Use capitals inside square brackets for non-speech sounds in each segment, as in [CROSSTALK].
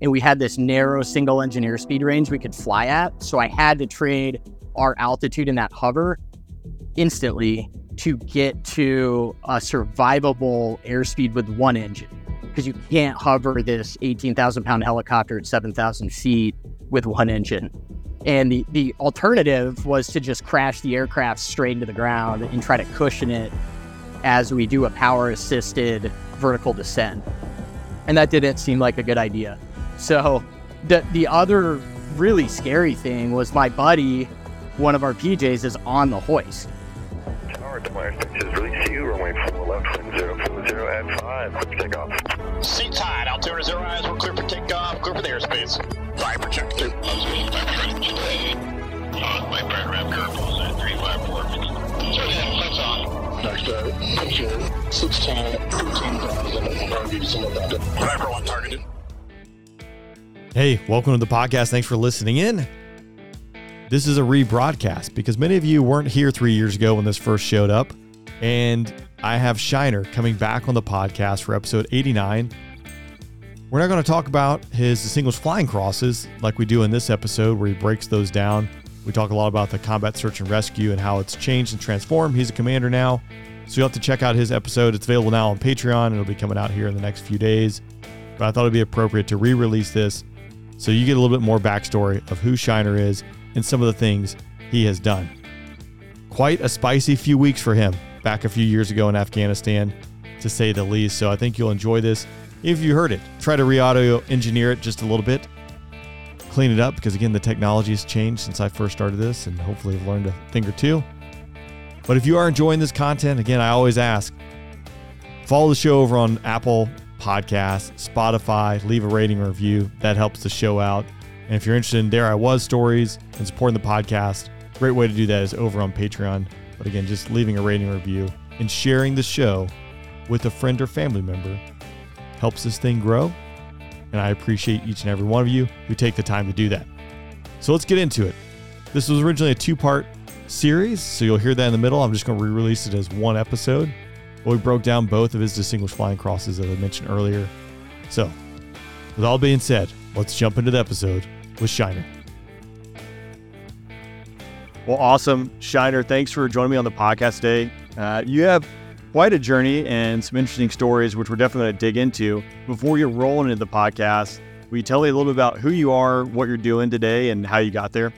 and we had this narrow single engine airspeed range we could fly at. So I had to trade our altitude in that hover instantly to get to a survivable airspeed with one engine because you can't hover this 18,000 pound helicopter at 7,000 feet with one engine. And the, the alternative was to just crash the aircraft straight into the ground and try to cushion it as we do a power assisted vertical descent. And that didn't seem like a good idea. So the the other really scary thing was my buddy, one of our PJs, is on the hoist. Tower to my six is release you, runway 4 left, wind 040 at 5, clear for takeoff. Seat tied, altimeter zero eyes, we're clear for takeoff, clear for the airspace. Viper check through. On my burn ramp curve was at 354. Sorry, that's on. Next, uh, picture 16, 15,000, I'll give you some of that. Viper one targeted. Hey, welcome to the podcast. Thanks for listening in. This is a rebroadcast because many of you weren't here three years ago when this first showed up. And I have Shiner coming back on the podcast for episode 89. We're not going to talk about his distinguished flying crosses like we do in this episode, where he breaks those down. We talk a lot about the combat search and rescue and how it's changed and transformed. He's a commander now. So you'll have to check out his episode. It's available now on Patreon. It'll be coming out here in the next few days. But I thought it'd be appropriate to re release this so you get a little bit more backstory of who Shiner is and some of the things he has done. Quite a spicy few weeks for him back a few years ago in Afghanistan, to say the least. So I think you'll enjoy this if you heard it. Try to re audio engineer it just a little bit, clean it up because, again, the technology has changed since I first started this and hopefully I've learned a thing or two. But if you are enjoying this content, again, I always ask follow the show over on Apple Podcasts, Spotify, leave a rating or review. That helps the show out. And if you're interested in There I Was stories and supporting the podcast, great way to do that is over on Patreon. But again, just leaving a rating or review and sharing the show with a friend or family member helps this thing grow. And I appreciate each and every one of you who take the time to do that. So let's get into it. This was originally a two part series, so you'll hear that in the middle. I'm just going to re release it as one episode. But we broke down both of his distinguished flying crosses that I mentioned earlier. So, with all being said, let's jump into the episode with Shiner. Well, awesome. Shiner, thanks for joining me on the podcast today. Uh, you have quite a journey and some interesting stories, which we're definitely going to dig into. Before you're rolling into the podcast, will you tell me a little bit about who you are, what you're doing today, and how you got there?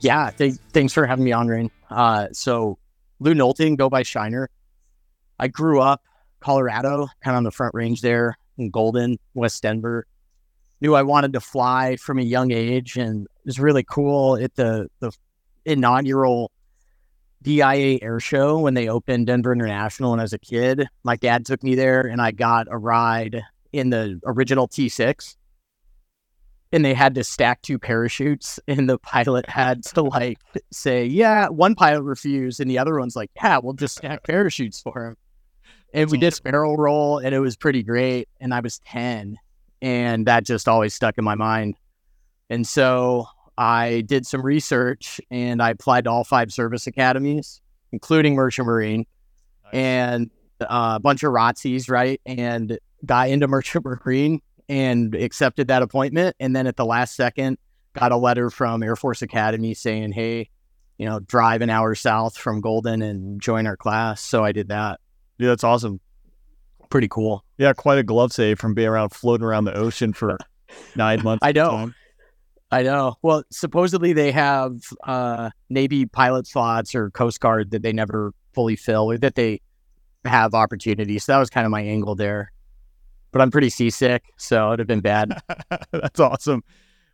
Yeah, th- thanks for having me on, Rain. Uh, so, Lou Nolting, go by Shiner. I grew up Colorado, kind of on the front range there in Golden, West Denver. Knew I wanted to fly from a young age, and it was really cool at the the inaugural DIA Air Show when they opened Denver International. And as a kid, my dad took me there, and I got a ride in the original T6 and they had to stack two parachutes [LAUGHS] and the pilot had to like say yeah one pilot refused and the other one's like yeah we'll just stack parachutes for him and we did a barrel roll and it was pretty great and i was 10 and that just always stuck in my mind and so i did some research and i applied to all five service academies including merchant marine nice. and uh, a bunch of ROTCs, right and got into merchant [LAUGHS] marine and accepted that appointment. And then at the last second, got a letter from Air Force Academy saying, hey, you know, drive an hour south from Golden and join our class. So I did that. Yeah, that's awesome. Pretty cool. Yeah, quite a glove save from being around floating around the ocean for [LAUGHS] nine months. I know. I know. Well, supposedly they have uh, Navy pilot slots or Coast Guard that they never fully fill or that they have opportunities. So that was kind of my angle there but I'm pretty seasick, so it'd have been bad. [LAUGHS] That's awesome.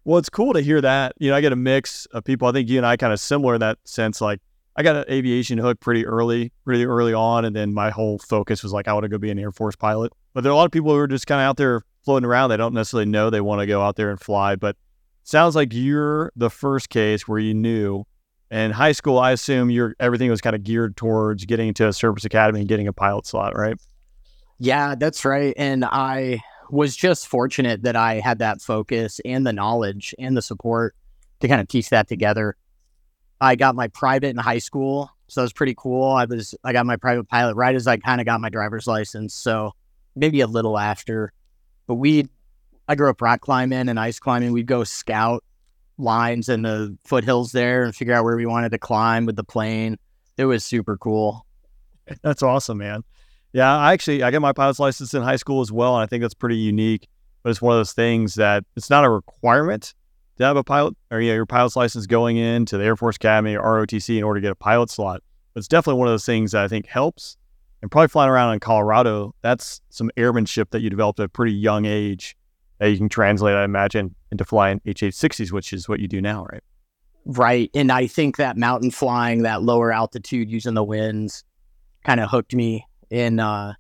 Well, it's cool to hear that. You know, I get a mix of people. I think you and I kind of similar in that sense. Like, I got an aviation hook pretty early, really early on, and then my whole focus was like, I want to go be an Air Force pilot. But there are a lot of people who are just kind of out there floating around. They don't necessarily know they want to go out there and fly. But sounds like you're the first case where you knew. In high school, I assume your everything was kind of geared towards getting into a service academy and getting a pilot slot, right? Yeah, that's right. And I was just fortunate that I had that focus and the knowledge and the support to kind of piece that together. I got my private in high school, so it was pretty cool. I was I got my private pilot right as I kind of got my driver's license, so maybe a little after. But we I grew up rock climbing and ice climbing. We'd go scout lines in the foothills there and figure out where we wanted to climb with the plane. It was super cool. That's awesome, man. Yeah, I actually I got my pilot's license in high school as well, and I think that's pretty unique. But it's one of those things that it's not a requirement to have a pilot or yeah, your pilot's license going into the Air Force Academy or ROTC in order to get a pilot slot. But it's definitely one of those things that I think helps. And probably flying around in Colorado, that's some airmanship that you developed at a pretty young age that you can translate, I imagine, into flying HH60s, which is what you do now, right? Right. And I think that mountain flying, that lower altitude using the winds kind of hooked me and uh,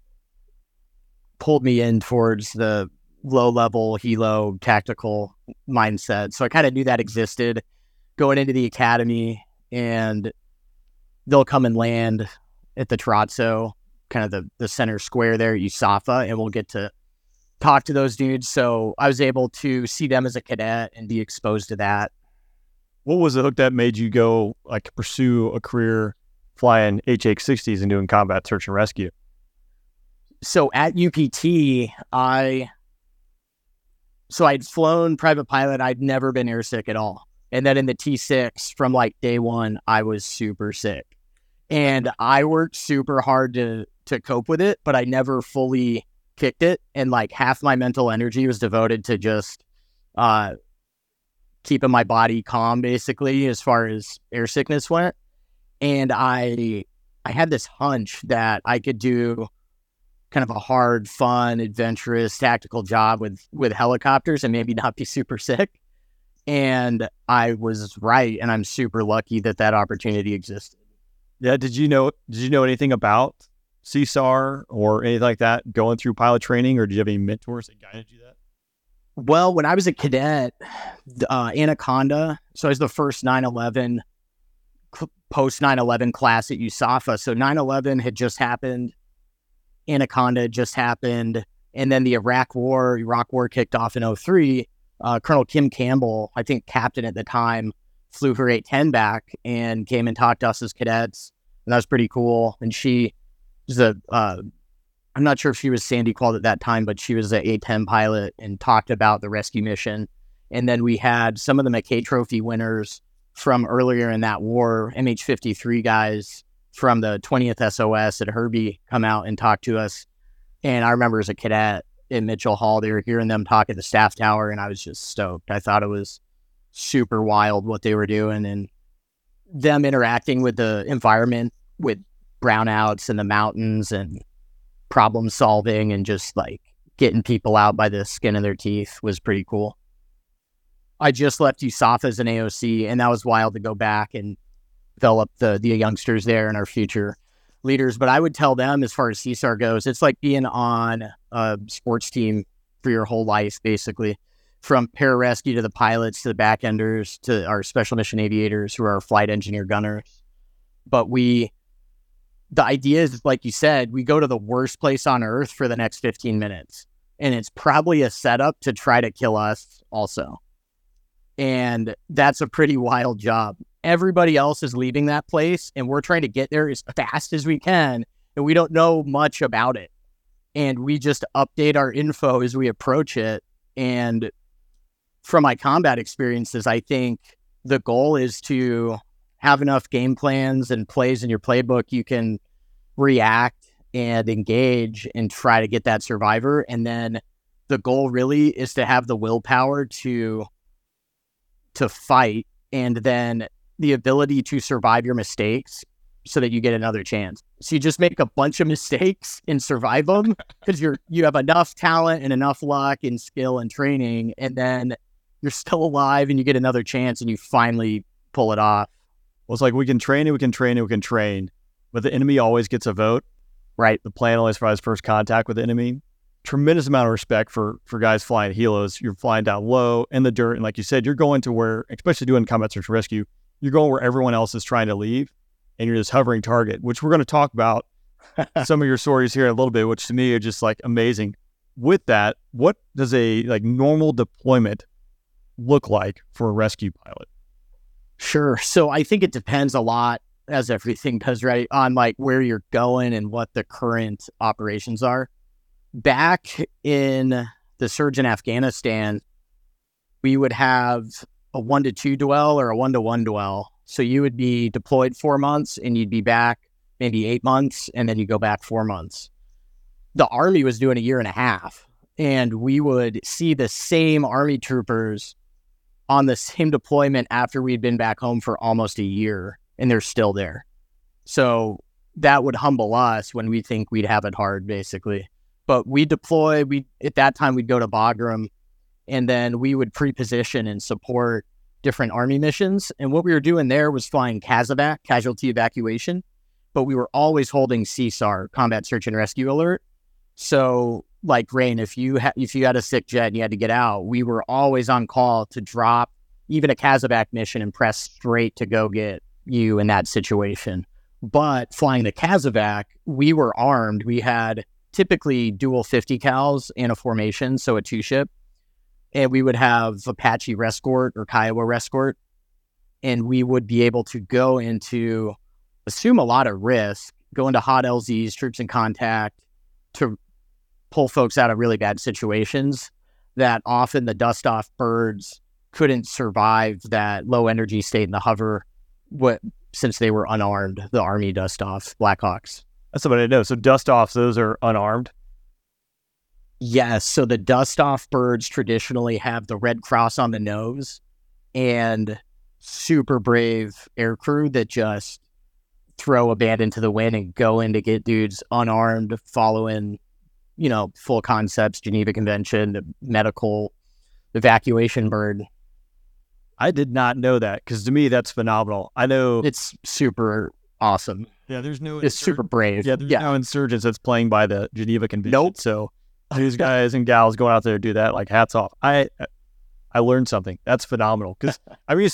pulled me in towards the low level helo tactical mindset. So I kind of knew that existed going into the academy and they'll come and land at the Terrazzo, kind of the, the center square there at USAFA, and we'll get to talk to those dudes. So I was able to see them as a cadet and be exposed to that. What was the hook that made you go like pursue a career flying HH60s and doing combat search and rescue? So at UPT, I so I'd flown private pilot. I'd never been airsick at all. And then in the T6 from like day one, I was super sick. And I worked super hard to to cope with it, but I never fully kicked it. And like half my mental energy was devoted to just uh keeping my body calm basically as far as air sickness went. And I I had this hunch that I could do kind of a hard, fun, adventurous, tactical job with with helicopters and maybe not be super sick. And I was right, and I'm super lucky that that opportunity existed. Yeah. Did you know? Did you know anything about CSAR or anything like that going through pilot training, or did you have any mentors that guided you that? Well, when I was a cadet, uh, Anaconda, so I was the first 9/11 post 9/11 class at USAFA. So 9/11 had just happened Anaconda just happened. And then the Iraq War, Iraq War kicked off in 03. Uh, Colonel Kim Campbell, I think captain at the time, flew her A10 back and came and talked to us as cadets. And that was pretty cool. And she was a, uh, I'm not sure if she was Sandy called at that time, but she was an A10 pilot and talked about the rescue mission. And then we had some of the Mackay Trophy winners from earlier in that war, MH53 guys from the 20th SOS at Herbie come out and talk to us. And I remember as a cadet in Mitchell Hall, they were hearing them talk at the staff tower, and I was just stoked. I thought it was super wild what they were doing and them interacting with the environment with brownouts and the mountains and problem solving and just like getting people out by the skin of their teeth was pretty cool. I just left USAFA as an AOC, and that was wild to go back and develop the the youngsters there and our future leaders. But I would tell them, as far as CSAR goes, it's like being on a sports team for your whole life, basically, from pararescue to the pilots to the backenders to our special mission aviators who are our flight engineer gunners. But we, the idea is, like you said, we go to the worst place on earth for the next 15 minutes. And it's probably a setup to try to kill us also. And that's a pretty wild job everybody else is leaving that place and we're trying to get there as fast as we can and we don't know much about it. And we just update our info as we approach it. And from my combat experiences i think the goal is to have enough game plans and plays in your playbook you can react and engage and try to get that survivor. And then the goal really is to have the willpower to to fight and then the ability to survive your mistakes so that you get another chance. So you just make a bunch of [LAUGHS] mistakes and survive them because you're you have enough talent and enough luck and skill and training, and then you're still alive and you get another chance and you finally pull it off. Well, it's like we can train and we can train and we can train, but the enemy always gets a vote. Right. The plan always provides first contact with the enemy. Tremendous amount of respect for for guys flying helos. You're flying down low in the dirt, and like you said, you're going to where, especially doing combat search and rescue, you're going where everyone else is trying to leave and you're this hovering target, which we're going to talk about [LAUGHS] some of your stories here in a little bit, which to me are just like amazing. With that, what does a like normal deployment look like for a rescue pilot? Sure. So I think it depends a lot, as everything does, right, on like where you're going and what the current operations are. Back in the surge in Afghanistan, we would have a one to two dwell or a one to one dwell. So you would be deployed four months and you'd be back maybe eight months and then you go back four months. The Army was doing a year and a half, and we would see the same Army troopers on the same deployment after we'd been back home for almost a year and they're still there. So that would humble us when we think we'd have it hard, basically. But we deploy, we at that time we'd go to Bagram and then we would pre-position and support different army missions. And what we were doing there was flying CASEVAC, casualty evacuation, but we were always holding CSAR, combat search and rescue alert. So like Rain, if you ha- if you had a sick jet and you had to get out, we were always on call to drop even a CASEVAC mission and press straight to go get you in that situation. But flying the CASEVAC, we were armed. We had typically dual 50 cals in a formation, so a two ship. And we would have Apache Rescort or Kiowa Rescort. And we would be able to go into, assume a lot of risk, go into hot LZs, troops in contact to pull folks out of really bad situations that often the dust off birds couldn't survive that low energy state in the hover what since they were unarmed, the Army dust offs, Blackhawks. That's somebody I know. So dust offs, those are unarmed. Yes. So the dust off birds traditionally have the red cross on the nose and super brave aircrew that just throw a band into the wind and go in to get dudes unarmed, following, you know, full concepts, Geneva Convention, the medical evacuation bird. I did not know that because to me that's phenomenal. I know It's super awesome. Yeah, there's no It's super brave. Yeah, there's yeah. no insurgents that's playing by the Geneva Convention. Nope. So these guys and gals going out there to do that, like hats off. I I learned something. That's phenomenal because I mean,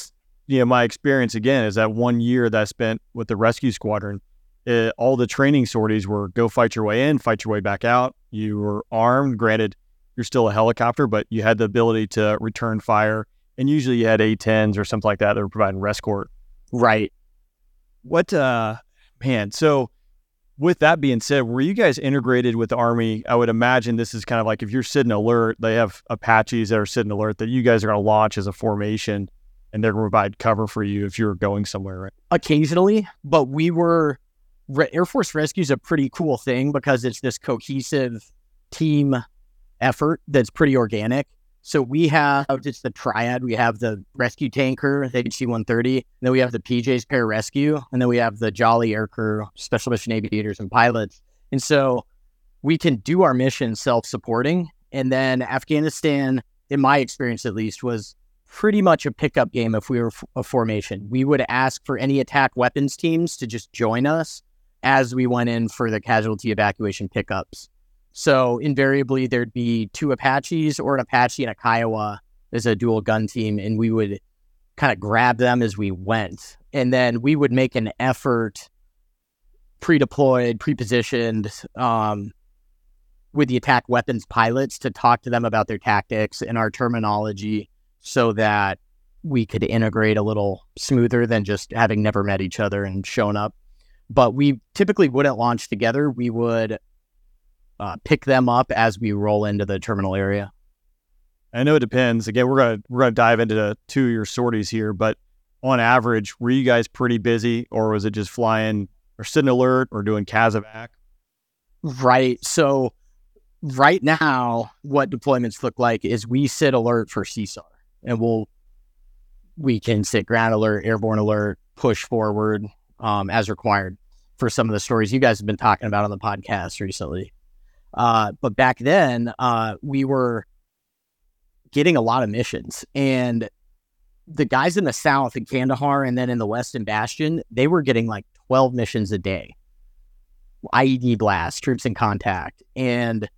you know, my experience again is that one year that I spent with the rescue squadron. uh all the training sorties were go fight your way in, fight your way back out. You were armed. Granted, you're still a helicopter, but you had the ability to return fire. And usually you had A10s or something like that that were providing rescort. Right. What uh man, so with that being said, were you guys integrated with the Army? I would imagine this is kind of like if you're sitting alert, they have Apaches that are sitting alert that you guys are going to launch as a formation and they're going to provide cover for you if you're going somewhere, right? occasionally, but we were Re- Air Force Rescue is a pretty cool thing because it's this cohesive team effort that's pretty organic. So we have oh, it's the triad. We have the rescue tanker, the HC 130, then we have the PJs Pararescue, and then we have the Jolly Air Crew, special mission aviators and pilots. And so we can do our mission self supporting. And then Afghanistan, in my experience at least, was pretty much a pickup game if we were a formation. We would ask for any attack weapons teams to just join us as we went in for the casualty evacuation pickups. So invariably there'd be two Apaches or an Apache and a Kiowa as a dual gun team, and we would kind of grab them as we went. And then we would make an effort pre-deployed, pre-positioned, um, with the attack weapons pilots to talk to them about their tactics and our terminology so that we could integrate a little smoother than just having never met each other and shown up. But we typically wouldn't launch together. We would uh, pick them up as we roll into the terminal area. I know it depends. Again, we're gonna we're gonna dive into the two of your sorties here, but on average, were you guys pretty busy, or was it just flying or sitting alert or doing CASEVAC? Right. So, right now, what deployments look like is we sit alert for CSAR, and we'll we can sit ground alert, airborne alert, push forward um, as required for some of the stories you guys have been talking about on the podcast recently. Uh, but back then, uh, we were getting a lot of missions, and the guys in the south in Kandahar and then in the west in Bastion, they were getting like twelve missions a day. IED blast, troops in contact, and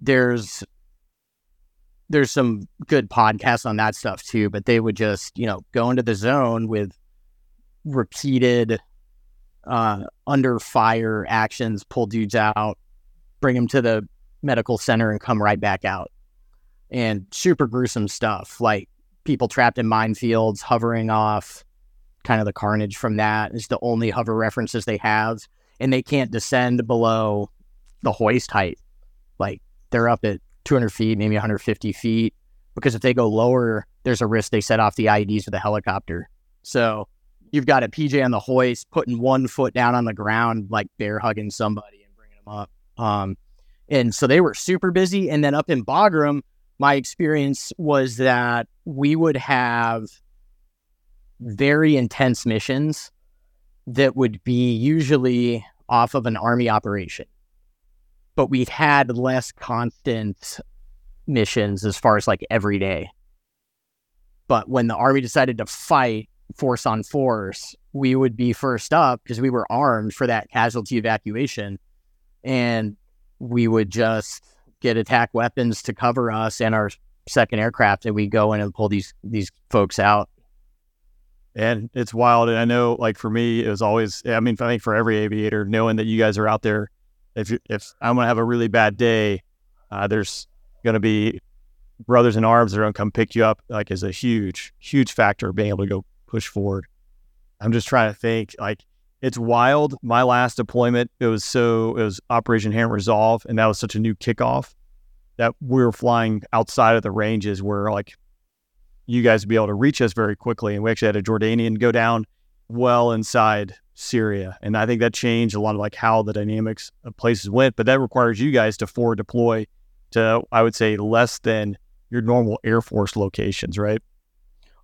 there's there's some good podcasts on that stuff too. But they would just you know go into the zone with repeated uh, under fire actions, pull dudes out, bring them to the medical center, and come right back out. And super gruesome stuff like people trapped in minefields, hovering off, kind of the carnage from that is the only hover references they have and they can't descend below the hoist height. Like they're up at 200 feet, maybe 150 feet, because if they go lower, there's a risk they set off the IEDs with a helicopter. So you've got a PJ on the hoist, putting one foot down on the ground, like bear hugging somebody and bringing them up. Um, and so they were super busy. And then up in Bagram, my experience was that we would have very intense missions that would be usually off of an army operation. But we had less constant missions as far as like every day. But when the army decided to fight force on force, we would be first up because we were armed for that casualty evacuation. And we would just get attack weapons to cover us and our second aircraft and we go in and pull these these folks out and it's wild. And I know, like for me, it was always. I mean, I think for every aviator, knowing that you guys are out there, if you, if I'm gonna have a really bad day, uh, there's gonna be brothers in arms that are gonna come pick you up. Like, is a huge, huge factor of being able to go push forward. I'm just trying to think. Like, it's wild. My last deployment, it was so it was Operation Inherent Resolve, and that was such a new kickoff that we were flying outside of the ranges where like you guys to be able to reach us very quickly. And we actually had a Jordanian go down well inside Syria. And I think that changed a lot of like how the dynamics of places went. But that requires you guys to forward deploy to, I would say, less than your normal Air Force locations, right?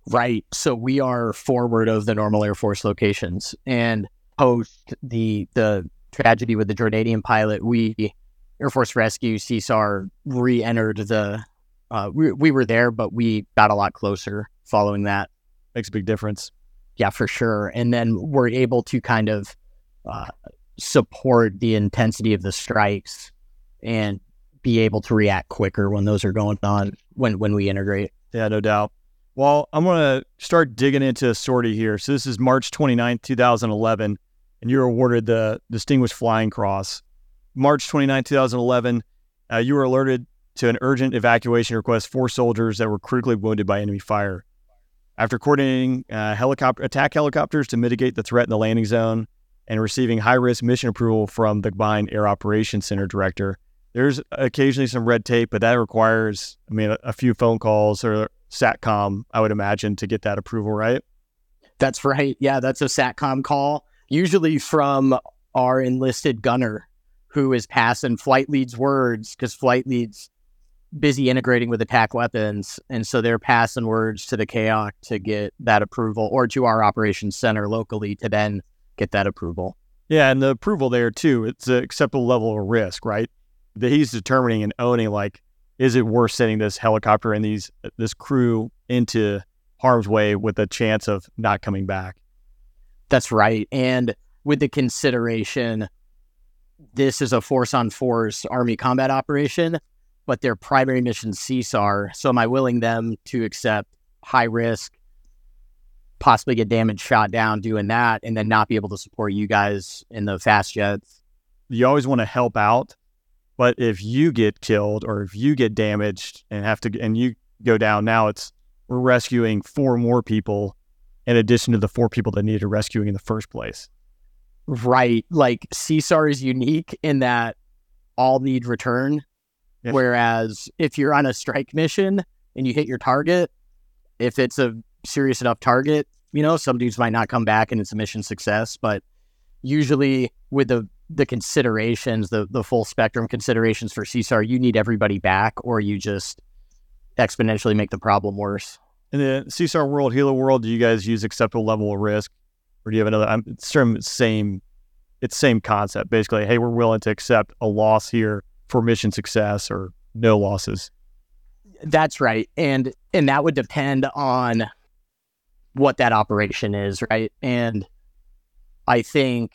Right. So we are forward of the normal Air Force locations. And post the the tragedy with the Jordanian pilot, we Air Force Rescue CSAR re-entered the uh, we, we were there, but we got a lot closer following that. Makes a big difference. Yeah, for sure. And then we're able to kind of uh, support the intensity of the strikes and be able to react quicker when those are going on when when we integrate. Yeah, no doubt. Well, I'm going to start digging into a sortie here. So this is March 29th, 2011, and you're awarded the Distinguished Flying Cross. March 29th, 2011, uh, you were alerted to an urgent evacuation request for soldiers that were critically wounded by enemy fire. After coordinating uh, helicopter attack helicopters to mitigate the threat in the landing zone and receiving high risk mission approval from the Combined Air Operations Center director, there's occasionally some red tape, but that requires, I mean, a, a few phone calls or SATCOM, I would imagine, to get that approval, right? That's right. Yeah, that's a SATCOM call, usually from our enlisted gunner who is passing flight leads words because flight leads busy integrating with attack weapons, and so they're passing words to the CAOC to get that approval, or to our operations center locally to then get that approval. Yeah, and the approval there too. It's an acceptable level of risk, right? That he's determining and owning. Like, is it worth sending this helicopter and these this crew into harm's way with a chance of not coming back? That's right, and with the consideration, this is a force on force army combat operation but their primary mission CSAR. So am I willing them to accept high risk, possibly get damaged, shot down doing that, and then not be able to support you guys in the fast jets? You always want to help out, but if you get killed or if you get damaged and have to and you go down, now it's we're rescuing four more people in addition to the four people that needed rescuing in the first place. Right. Like CSAR is unique in that all need return yeah. Whereas if you're on a strike mission and you hit your target, if it's a serious enough target, you know, some dudes might not come back and it's a mission success. But usually with the the considerations, the the full spectrum considerations for CSAR, you need everybody back or you just exponentially make the problem worse. In the CSAR world, Hilo world, do you guys use acceptable level of risk? Or do you have another I'm it's same it's same concept. Basically, hey, we're willing to accept a loss here for mission success or no losses. That's right. And and that would depend on what that operation is, right? And I think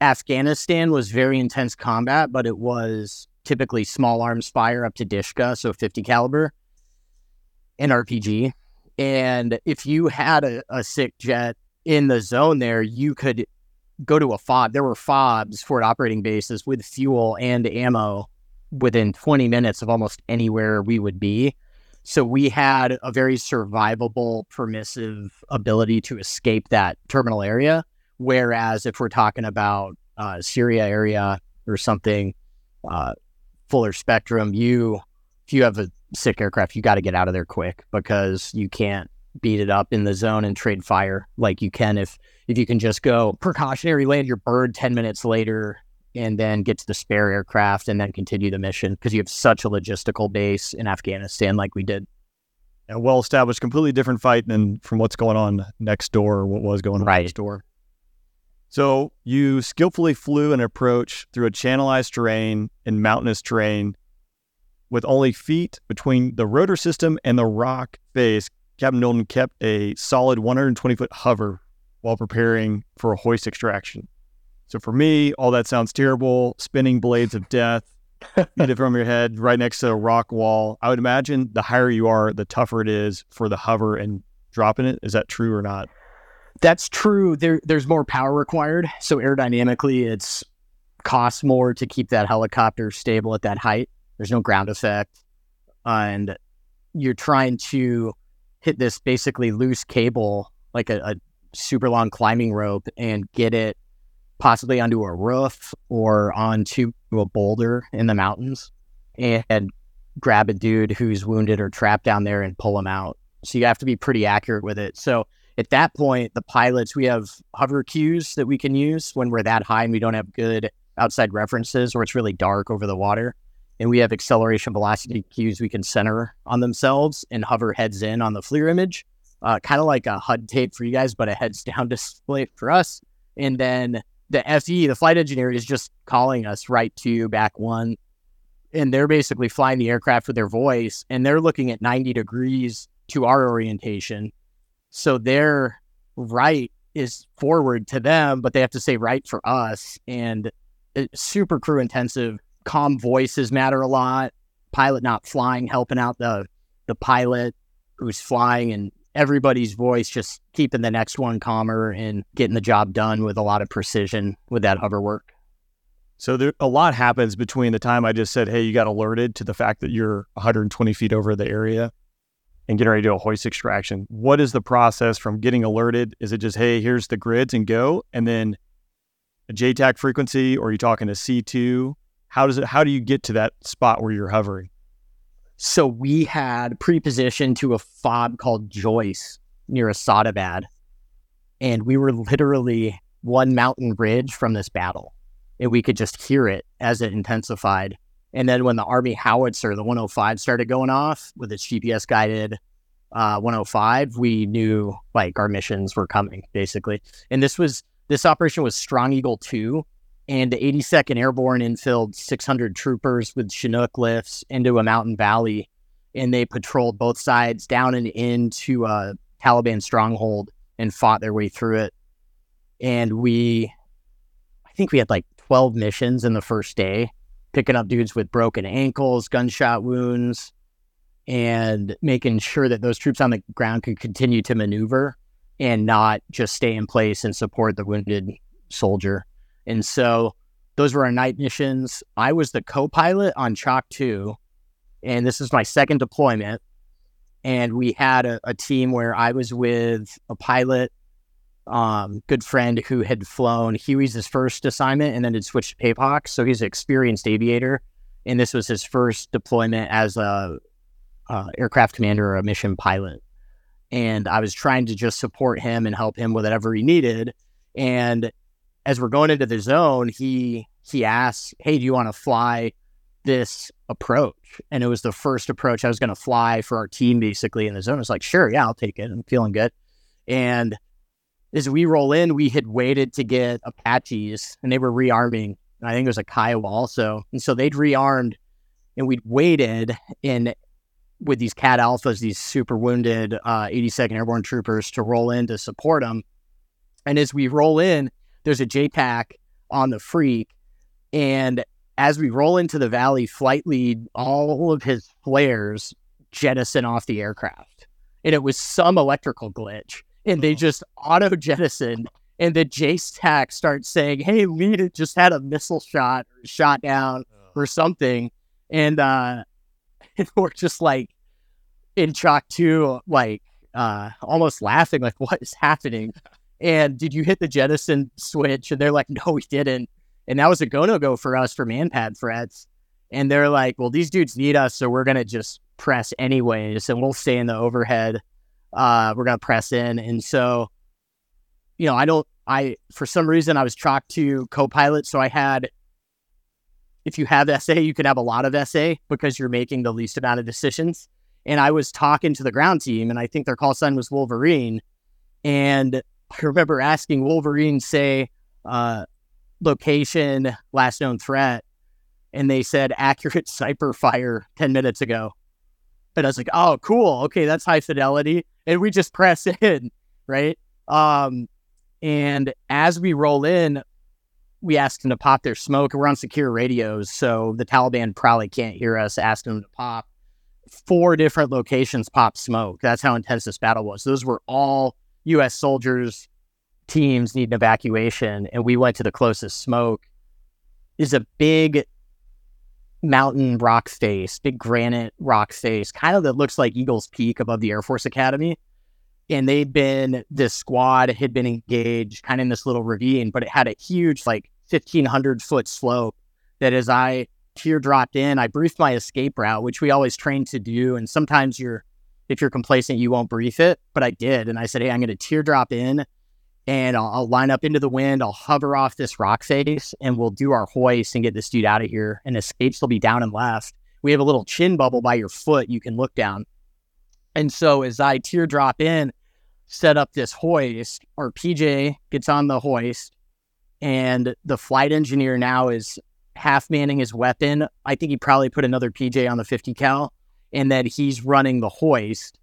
Afghanistan was very intense combat, but it was typically small arms fire up to Dishka, so 50 caliber and RPG. And if you had a, a sick jet in the zone there, you could go to a fob. There were fobs for an operating bases with fuel and ammo within 20 minutes of almost anywhere we would be. So we had a very survivable, permissive ability to escape that terminal area. Whereas if we're talking about uh, Syria area or something uh, fuller spectrum, you if you have a sick aircraft, you got to get out of there quick because you can't beat it up in the zone and trade fire like you can if if you can just go precautionary land your bird 10 minutes later and then get to the spare aircraft and then continue the mission because you have such a logistical base in Afghanistan like we did. A well established, completely different fight than from what's going on next door or what was going on Right. next door. So you skillfully flew an approach through a channelized terrain and mountainous terrain with only feet between the rotor system and the rock face. Captain Milton kept a solid 120 foot hover while preparing for a hoist extraction. So for me, all that sounds terrible. Spinning blades of death, hit it from your head right next to a rock wall. I would imagine the higher you are, the tougher it is for the hover and dropping it. Is that true or not? That's true. There, there's more power required. So aerodynamically, it's costs more to keep that helicopter stable at that height. There's no ground effect, and you're trying to hit this basically loose cable, like a, a super long climbing rope, and get it possibly onto a roof or onto a boulder in the mountains, and, and grab a dude who's wounded or trapped down there and pull him out. So you have to be pretty accurate with it. So at that point, the pilots, we have hover cues that we can use when we're that high and we don't have good outside references or it's really dark over the water. And we have acceleration velocity cues we can center on themselves and hover heads in on the FLIR image, uh, kind of like a HUD tape for you guys, but a heads down [LAUGHS] display for us. And then the FE, the flight engineer, is just calling us right to back one. And they're basically flying the aircraft with their voice and they're looking at 90 degrees to our orientation so their right is forward to them, but they have to say right for us. And uh, super crew intensive. Calm voices matter a lot. Pilot not flying, helping out the the pilot who's flying, and everybody's voice just keeping the next one calmer and getting the job done with a lot of precision with that hover work. So there a lot happens between the time I just said, "Hey, you got alerted," to the fact that you're 120 feet over the area and getting ready to do a hoist extraction. What is the process from getting alerted? Is it just, "Hey, here's the grids and go," and then a JTAC frequency, or are you talking to C2? How does it? How do you get to that spot where you're hovering? So we had pre-positioned to a fob called Joyce near Asadabad, and we were literally one mountain ridge from this battle, and we could just hear it as it intensified. And then when the Army howitzer, the 105, started going off with its GPS guided uh, 105, we knew like our missions were coming basically. And this was this operation was Strong Eagle 2, and the 82nd Airborne infilled 600 troopers with Chinook lifts into a mountain valley, and they patrolled both sides down and into a Taliban stronghold and fought their way through it. And we, I think we had like 12 missions in the first day, picking up dudes with broken ankles, gunshot wounds, and making sure that those troops on the ground could continue to maneuver and not just stay in place and support the wounded soldier. And so those were our night missions. I was the co pilot on Chalk 2, and this is my second deployment. And we had a, a team where I was with a pilot, um, good friend who had flown Huey's his first assignment and then had switched to Pave Hawk. So he's an experienced aviator. And this was his first deployment as a uh, aircraft commander or a mission pilot. And I was trying to just support him and help him with whatever he needed. And as we're going into the zone, he he asks, "Hey, do you want to fly this approach?" And it was the first approach I was going to fly for our team, basically in the zone. I was like, "Sure, yeah, I'll take it. I'm feeling good." And as we roll in, we had waited to get Apaches, and they were rearming. I think it was a Kiowa also, and so they'd rearmed, and we'd waited in with these Cat Alphas, these super wounded uh, 82nd Airborne troopers, to roll in to support them. And as we roll in, there's a JTAC on the freak. And as we roll into the valley, flight lead, all of his flares jettison off the aircraft. And it was some electrical glitch. And they just auto jettisoned. And the JTAC starts saying, Hey, lead just had a missile shot or shot down or something. And uh [LAUGHS] and we're just like in chalk two, like uh almost laughing, like, what is happening? And did you hit the jettison switch? And they're like, no, we didn't. And that was a go no go for us for manpad threats. And they're like, well, these dudes need us, so we're gonna just press anyways, and we'll stay in the overhead. Uh, we're gonna press in, and so, you know, I don't. I for some reason I was chalked to co-pilot, so I had. If you have SA, you can have a lot of SA because you're making the least amount of decisions. And I was talking to the ground team, and I think their call sign was Wolverine. And I remember asking Wolverine, say, uh, location, last known threat, and they said accurate [LAUGHS] sniper fire 10 minutes ago. And I was like, oh, cool. Okay, that's high fidelity. And we just press [LAUGHS] in, right? Um, and as we roll in, we ask them to pop their smoke. We're on secure radios, so the Taliban probably can't hear us. Ask them to pop. Four different locations pop smoke. That's how intense this battle was. Those were all U.S. soldiers teams need an evacuation, and we went to the closest smoke. Is a big mountain rock face, big granite rock face, kind of that looks like Eagles Peak above the Air Force Academy. And they'd been this squad had been engaged kind of in this little ravine, but it had a huge like fifteen hundred foot slope that as I teardropped in, I briefed my escape route, which we always train to do. And sometimes you're if you're complacent, you won't brief it. But I did. And I said, Hey, I'm gonna teardrop in and I'll, I'll, line up into the wind. I'll hover off this rock face and we'll do our hoist and get this dude out of here. And escapes will be down and left. We have a little chin bubble by your foot. You can look down. And so as I teardrop in, set up this hoist, our PJ gets on the hoist, and the flight engineer now is half manning his weapon. I think he probably put another PJ on the 50 cal, and then he's running the hoist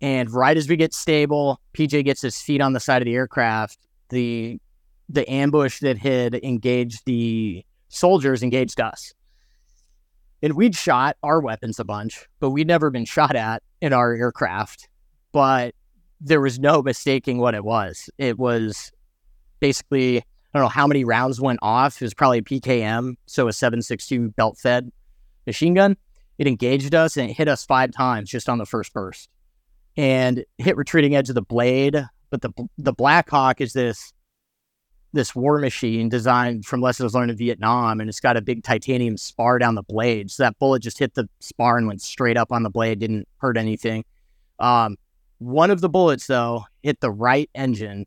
and right as we get stable, PJ gets his feet on the side of the aircraft. The the ambush that had engaged the soldiers engaged us. And we'd shot our weapons a bunch, but we'd never been shot at in our aircraft. But there was no mistaking what it was. It was basically, I don't know how many rounds went off. It was probably a PKM, so a 762 belt fed machine gun. It engaged us and it hit us five times just on the first burst and hit retreating edge of the blade. But the the Blackhawk is this this war machine designed from lessons learned in Vietnam, and it's got a big titanium spar down the blade. So that bullet just hit the spar and went straight up on the blade, didn't hurt anything. Um, one of the bullets though hit the right engine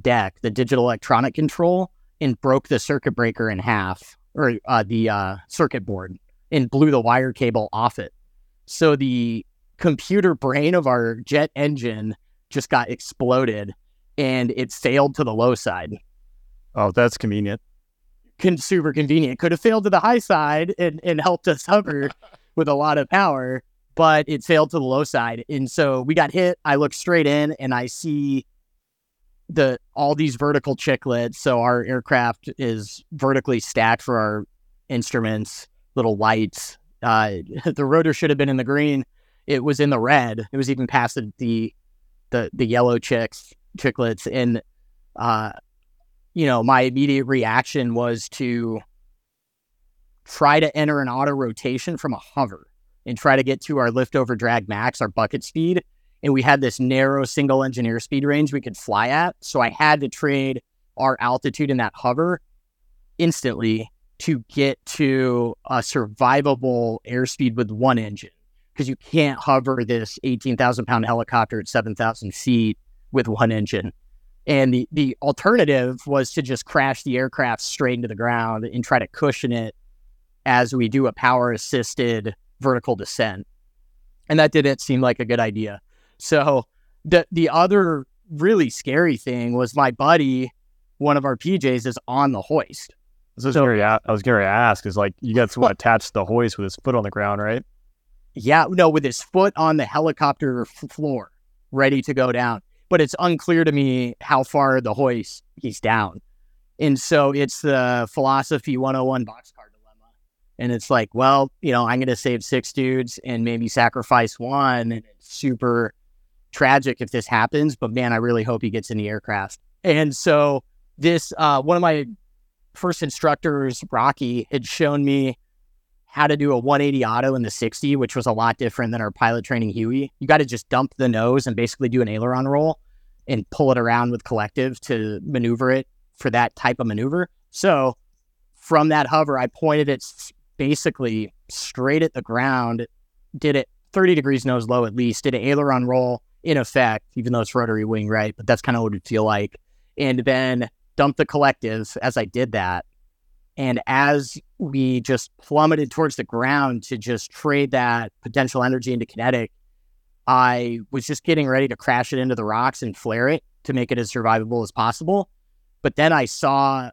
deck, the digital electronic control, and broke the circuit breaker in half, or uh, the uh, circuit board, and blew the wire cable off it. So the computer brain of our jet engine just got exploded and it failed to the low side. Oh, that's convenient. Con- super convenient. Could have failed to the high side and, and helped us hover [LAUGHS] with a lot of power, but it failed to the low side. And so we got hit. I look straight in and I see the all these vertical chiclets. So our aircraft is vertically stacked for our instruments, little lights. Uh, [LAUGHS] the rotor should have been in the green it was in the red. It was even past the the the, yellow chicks chiclets, and uh, you know, my immediate reaction was to try to enter an auto rotation from a hover and try to get to our liftover drag max, our bucket speed. And we had this narrow single engine airspeed range we could fly at. So I had to trade our altitude in that hover instantly to get to a survivable airspeed with one engine because you can't hover this 18,000 pound helicopter at 7,000 feet with one engine. And the, the alternative was to just crash the aircraft straight into the ground and try to cushion it as we do a power assisted vertical descent. And that didn't seem like a good idea. So the the other really scary thing was my buddy, one of our PJs, is on the hoist. So, so I was going to ask is like you got someone attached to the hoist with his foot on the ground, right? Yeah, no, with his foot on the helicopter f- floor, ready to go down. But it's unclear to me how far the hoist he's down. And so it's the philosophy 101 boxcar dilemma. And it's like, well, you know, I'm going to save six dudes and maybe sacrifice one. And it's super tragic if this happens, but man, I really hope he gets in the aircraft. And so this, uh, one of my first instructors, Rocky, had shown me how to do a 180 auto in the 60, which was a lot different than our pilot training Huey. You got to just dump the nose and basically do an aileron roll and pull it around with collective to maneuver it for that type of maneuver. So from that hover, I pointed it basically straight at the ground, did it 30 degrees nose low at least, did an aileron roll in effect, even though it's rotary wing, right? But that's kind of what it feel like. And then dumped the collective as I did that. And as we just plummeted towards the ground to just trade that potential energy into kinetic, I was just getting ready to crash it into the rocks and flare it to make it as survivable as possible. But then I saw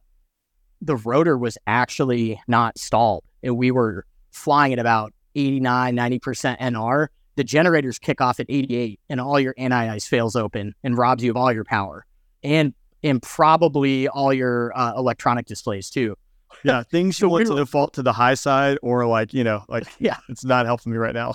the rotor was actually not stalled and we were flying at about 89, 90% NR. The generators kick off at 88 and all your anti-ice fails open and robs you of all your power and and probably all your uh, electronic displays too. Yeah, [LAUGHS] things So want to default to the high side or like, you know, like [LAUGHS] Yeah. it's not helping me right now.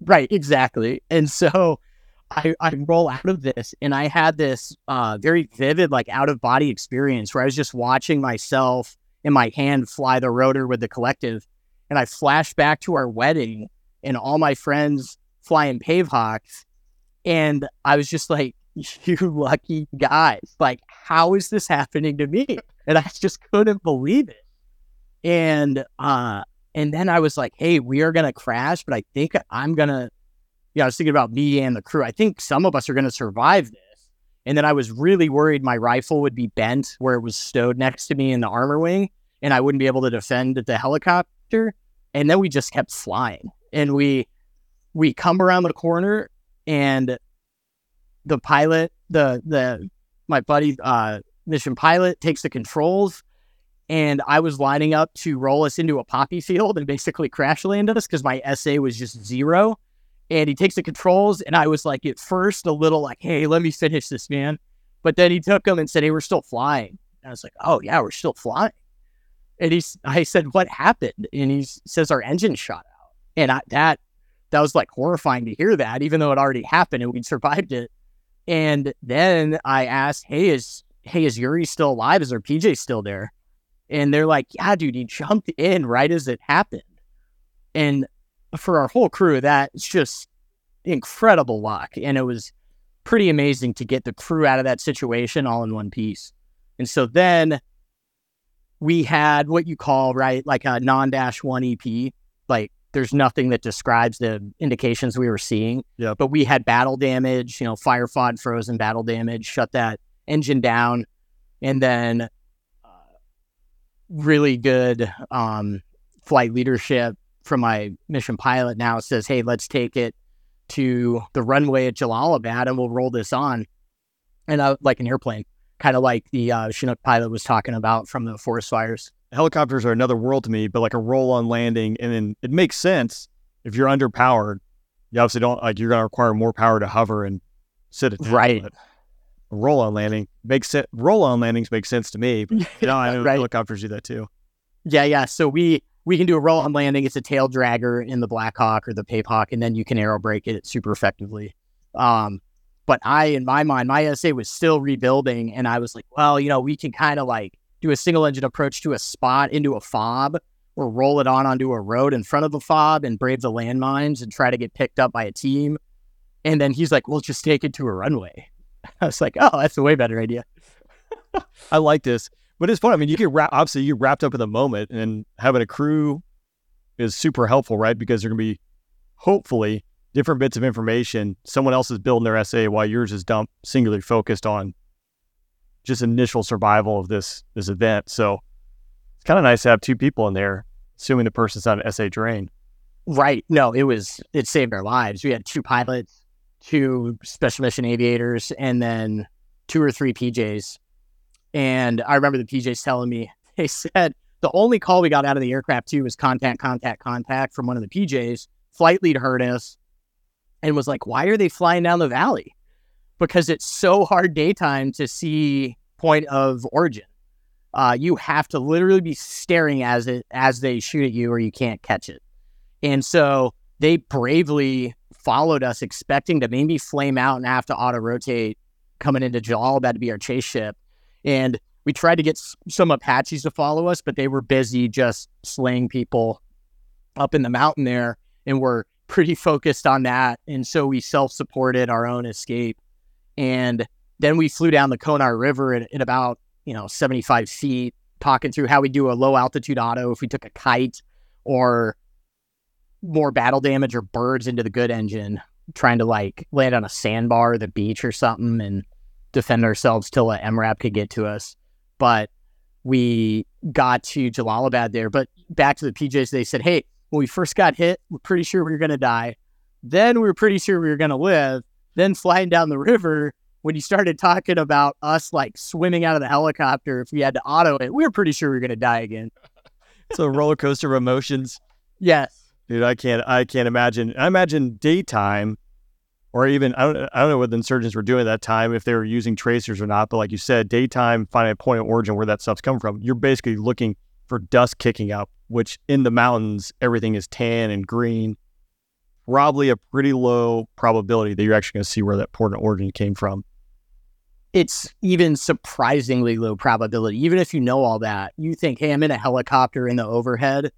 Right, exactly. And so [LAUGHS] I, I roll out of this and I had this uh, very vivid, like out of body experience where I was just watching myself in my hand fly the rotor with the collective. And I flashed back to our wedding and all my friends flying Pave Hawks. And I was just like, you lucky guys. Like, how is this happening to me? And I just couldn't believe it. And uh and then I was like, hey, we are gonna crash, but I think I'm gonna yeah, I was thinking about me and the crew. I think some of us are gonna survive this. And then I was really worried my rifle would be bent where it was stowed next to me in the armor wing and I wouldn't be able to defend the helicopter. And then we just kept flying. And we we come around the corner and the pilot, the the my buddy uh mission pilot takes the controls and I was lining up to roll us into a poppy field and basically crash land us because my SA was just zero. And he takes the controls, and I was like, at first, a little like, hey, let me finish this, man. But then he took them and said, hey, we're still flying. And I was like, oh, yeah, we're still flying. And he's, I said, what happened? And he says, our engine shot out. And I, that, that was like horrifying to hear that, even though it already happened and we'd survived it. And then I asked, hey, is, hey, is Yuri still alive? Is our PJ still there? And they're like, yeah, dude, he jumped in right as it happened. And for our whole crew, that's just incredible luck. And it was pretty amazing to get the crew out of that situation all in one piece. And so then we had what you call, right, like a non dash one EP. Like there's nothing that describes the indications we were seeing. Yep. But we had battle damage, you know, fire fod frozen battle damage, shut that engine down. And then really good um, flight leadership from my mission pilot now says, hey, let's take it to the runway at Jalalabad and we'll roll this on. And uh, like an airplane, kind of like the uh, Chinook pilot was talking about from the forest fires. Helicopters are another world to me, but like a roll on landing, and then it makes sense if you're underpowered. You obviously don't like you're going to require more power to hover and sit at Right. But roll on landing makes sense. Roll on landings make sense to me. But [LAUGHS] you know, I know Right. helicopters do that too. Yeah, yeah. So we we can do a roll on landing. It's a tail dragger in the Black Hawk or the Pave Hawk, and then you can aero brake it super effectively. Um, but I, in my mind, my SA was still rebuilding, and I was like, well, you know, we can kind of like do a single engine approach to a spot into a fob, or roll it on onto a road in front of the fob and brave the landmines and try to get picked up by a team. And then he's like, "We'll just take it to a runway." [LAUGHS] I was like, "Oh, that's a way better idea." I like this, but it's fun. I mean, you get wrap, obviously you wrapped up in the moment, and having a crew is super helpful, right? Because there can be hopefully different bits of information. Someone else is building their SA while yours is dump singularly focused on just initial survival of this this event. So it's kind of nice to have two people in there, assuming the person's not an SA drain. Right. No, it was it saved our lives. We had two pilots, two special mission aviators, and then two or three PJs. And I remember the PJs telling me [LAUGHS] they said the only call we got out of the aircraft too was contact, contact, contact from one of the PJs. Flight lead heard us and was like, "Why are they flying down the valley?" Because it's so hard daytime to see point of origin. Uh, you have to literally be staring as it as they shoot at you, or you can't catch it. And so they bravely followed us, expecting to maybe flame out and have to auto rotate coming into Jalalabad to be our chase ship. And we tried to get some Apaches to follow us, but they were busy just slaying people up in the mountain there and were pretty focused on that. And so we self supported our own escape. And then we flew down the Konar River at, at about, you know, 75 feet, talking through how we do a low altitude auto if we took a kite or more battle damage or birds into the good engine, trying to like land on a sandbar or the beach or something and defend ourselves till a MRAP could get to us. But we got to Jalalabad there. But back to the PJs, they said, hey, when we first got hit, we're pretty sure we were going to die. Then we were pretty sure we were going to live. Then flying down the river, when you started talking about us like swimming out of the helicopter, if we had to auto it, we were pretty sure we were going to die again. [LAUGHS] It's a roller coaster of emotions. Yes. Dude, I can't I can't imagine. I imagine daytime or even I don't I don't know what the insurgents were doing at that time if they were using tracers or not, but like you said, daytime finding a point of origin where that stuff's coming from. You're basically looking for dust kicking up, which in the mountains everything is tan and green. Probably a pretty low probability that you're actually going to see where that point of origin came from. It's even surprisingly low probability. Even if you know all that, you think, hey, I'm in a helicopter in the overhead.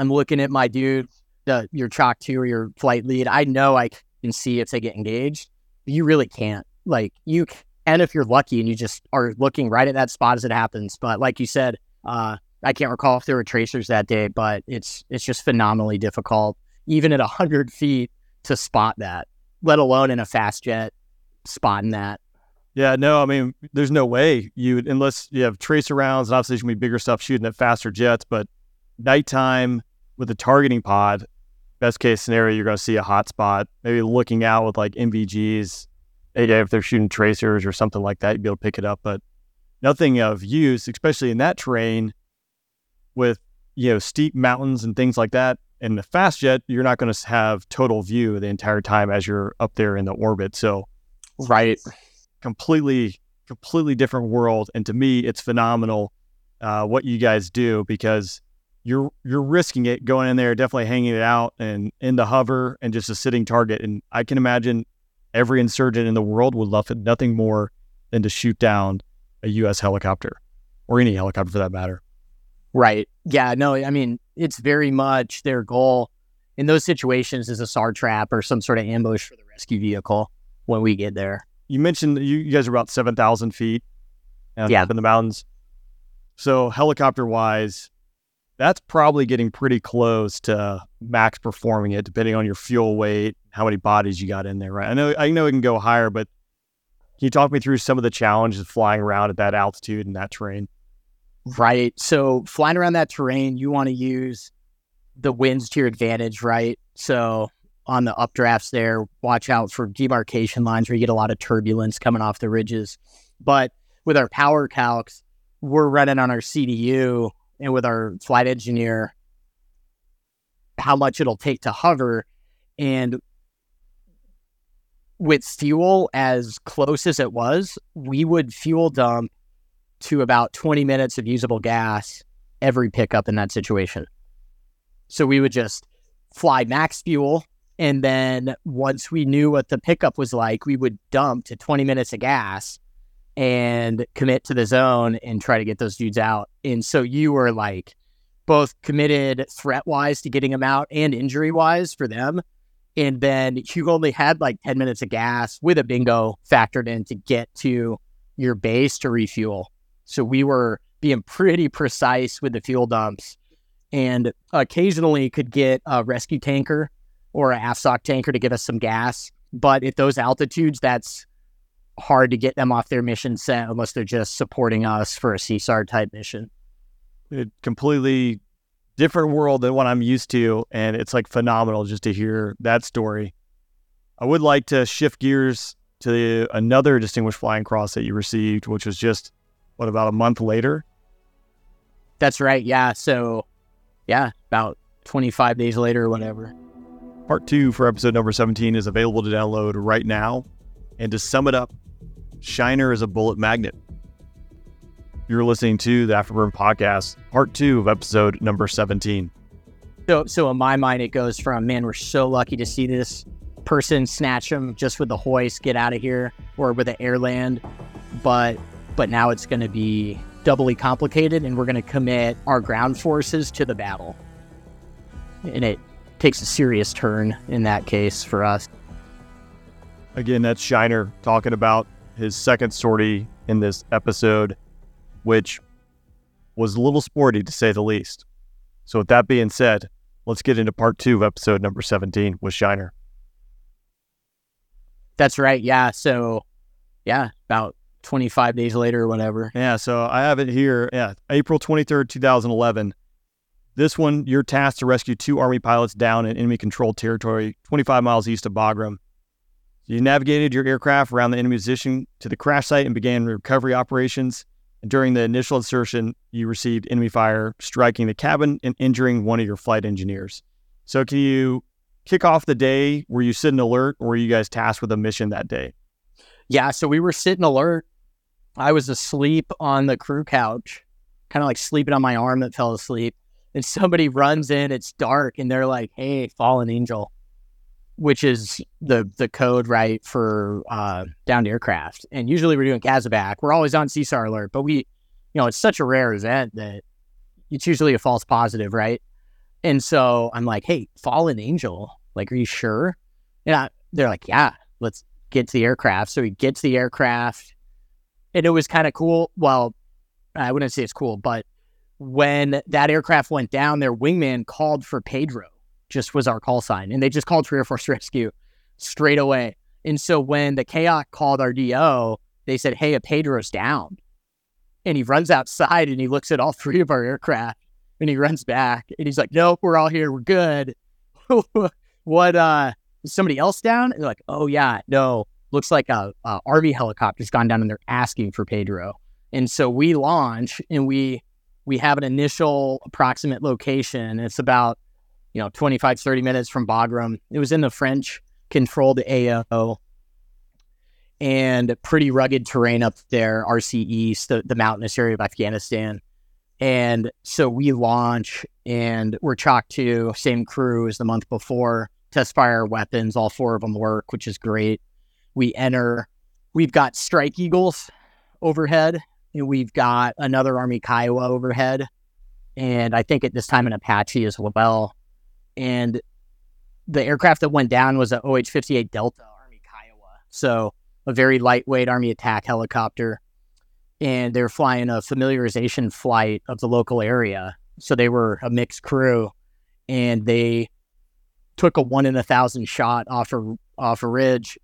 I'm looking at my dude, the your chalk two or your flight lead. I know I can see if they get engaged. You really can't. Like you, and if you're lucky and you just are looking right at that spot as it happens. But like you said, uh, I can't recall if there were tracers that day, but it's it's just phenomenally difficult, even at hundred feet, to spot that. Let alone in a fast jet, spotting that. Yeah, no, I mean, there's no way you unless you have tracer rounds, and obviously there's gonna be bigger stuff shooting at faster jets. But nighttime with the targeting pod, best case scenario, you're gonna see a hot spot, maybe looking out with like NVGs. If they're shooting tracers or something like that, you'd be able to pick it up. But nothing of use, especially in that terrain with you know steep mountains and things like that. In the fast jet, you're not going to have total view the entire time as you're up there in the orbit. So, right, completely, completely different world. And to me, it's phenomenal uh, what you guys do because you're you're risking it going in there, definitely hanging it out and in the hover and just a sitting target. And I can imagine every insurgent in the world would love it nothing more than to shoot down a U.S. helicopter or any helicopter for that matter. Right. Yeah. No, I mean, it's very much their goal in those situations is a SAR trap or some sort of ambush for the rescue vehicle when we get there. You mentioned you, you guys are about 7,000 feet yeah. up in the mountains. So, helicopter wise, that's probably getting pretty close to max performing it, depending on your fuel weight, how many bodies you got in there, right? I know, I know it can go higher, but can you talk me through some of the challenges flying around at that altitude and that terrain? Right. So flying around that terrain, you want to use the winds to your advantage, right? So on the updrafts there, watch out for demarcation lines where you get a lot of turbulence coming off the ridges. But with our power calcs, we're running on our CDU and with our flight engineer, how much it'll take to hover. And with fuel as close as it was, we would fuel dump to about 20 minutes of usable gas every pickup in that situation. So we would just fly max fuel. And then once we knew what the pickup was like, we would dump to 20 minutes of gas and commit to the zone and try to get those dudes out. And so you were like both committed threat wise to getting them out and injury wise for them. And then you only had like 10 minutes of gas with a bingo factored in to get to your base to refuel. So we were being pretty precise with the fuel dumps and occasionally could get a rescue tanker or a AFSOC tanker to give us some gas. But at those altitudes, that's hard to get them off their mission set unless they're just supporting us for a CSAR type mission. A completely different world than what I'm used to. And it's like phenomenal just to hear that story. I would like to shift gears to another distinguished flying cross that you received, which was just what about a month later? That's right. Yeah. So, yeah, about 25 days later or whatever. Part two for episode number 17 is available to download right now. And to sum it up, Shiner is a bullet magnet. You're listening to the Afterburn podcast, part two of episode number 17. So, so in my mind, it goes from man, we're so lucky to see this person snatch him just with the hoist, get out of here, or with the airland. But but now it's going to be doubly complicated and we're going to commit our ground forces to the battle. And it takes a serious turn in that case for us. Again, that's Shiner talking about his second sortie in this episode, which was a little sporty to say the least. So, with that being said, let's get into part two of episode number 17 with Shiner. That's right. Yeah. So, yeah, about 25 days later or whatever. Yeah. So, I have it here. Yeah. April 23rd, 2011. This one, you're tasked to rescue two Army pilots down in enemy controlled territory 25 miles east of Bagram. You navigated your aircraft around the enemy position to the crash site and began recovery operations. And during the initial insertion, you received enemy fire, striking the cabin and injuring one of your flight engineers. So, can you kick off the day? Were you sitting alert or were you guys tasked with a mission that day? Yeah. So, we were sitting alert. I was asleep on the crew couch, kind of like sleeping on my arm that fell asleep. And somebody [LAUGHS] runs in, it's dark, and they're like, hey, fallen angel which is the the code right for uh, downed aircraft. And usually we're doing CASEVAC. We're always on CSAR alert, but we, you know, it's such a rare event that it's usually a false positive, right? And so I'm like, hey, fallen angel, like, are you sure? And I, they're like, yeah, let's get to the aircraft. So we get to the aircraft, and it was kind of cool. Well, I wouldn't say it's cool, but when that aircraft went down, their wingman called for Pedro just was our call sign. And they just called for Air Force Rescue straight away. And so when the chaos called our DO, they said, Hey, a Pedro's down. And he runs outside and he looks at all [LAUGHS] three of our aircraft and he runs back and he's like, Nope, we're all here. We're good. [LAUGHS] what, uh, is somebody else down? And they're like, Oh, yeah, no. Looks like a, a Army helicopter's gone down and they're asking for Pedro. And so we launch and we we have an initial approximate location. It's about you know, 25, 30 minutes from Bagram. It was in the French controlled AO and pretty rugged terrain up there, RC East, the, the mountainous area of Afghanistan. And so we launch and we're chalk two same crew as the month before, test fire weapons, all four of them work, which is great. We enter, we've got Strike Eagles overhead, and we've got another Army Kiowa overhead. And I think at this time an Apache as well and the aircraft that went down was an OH 58 Delta Army Kiowa. So a very lightweight Army attack helicopter. And they were flying a familiarization flight of the local area. So they were a mixed crew and they took a one in a thousand shot off a, off a ridge.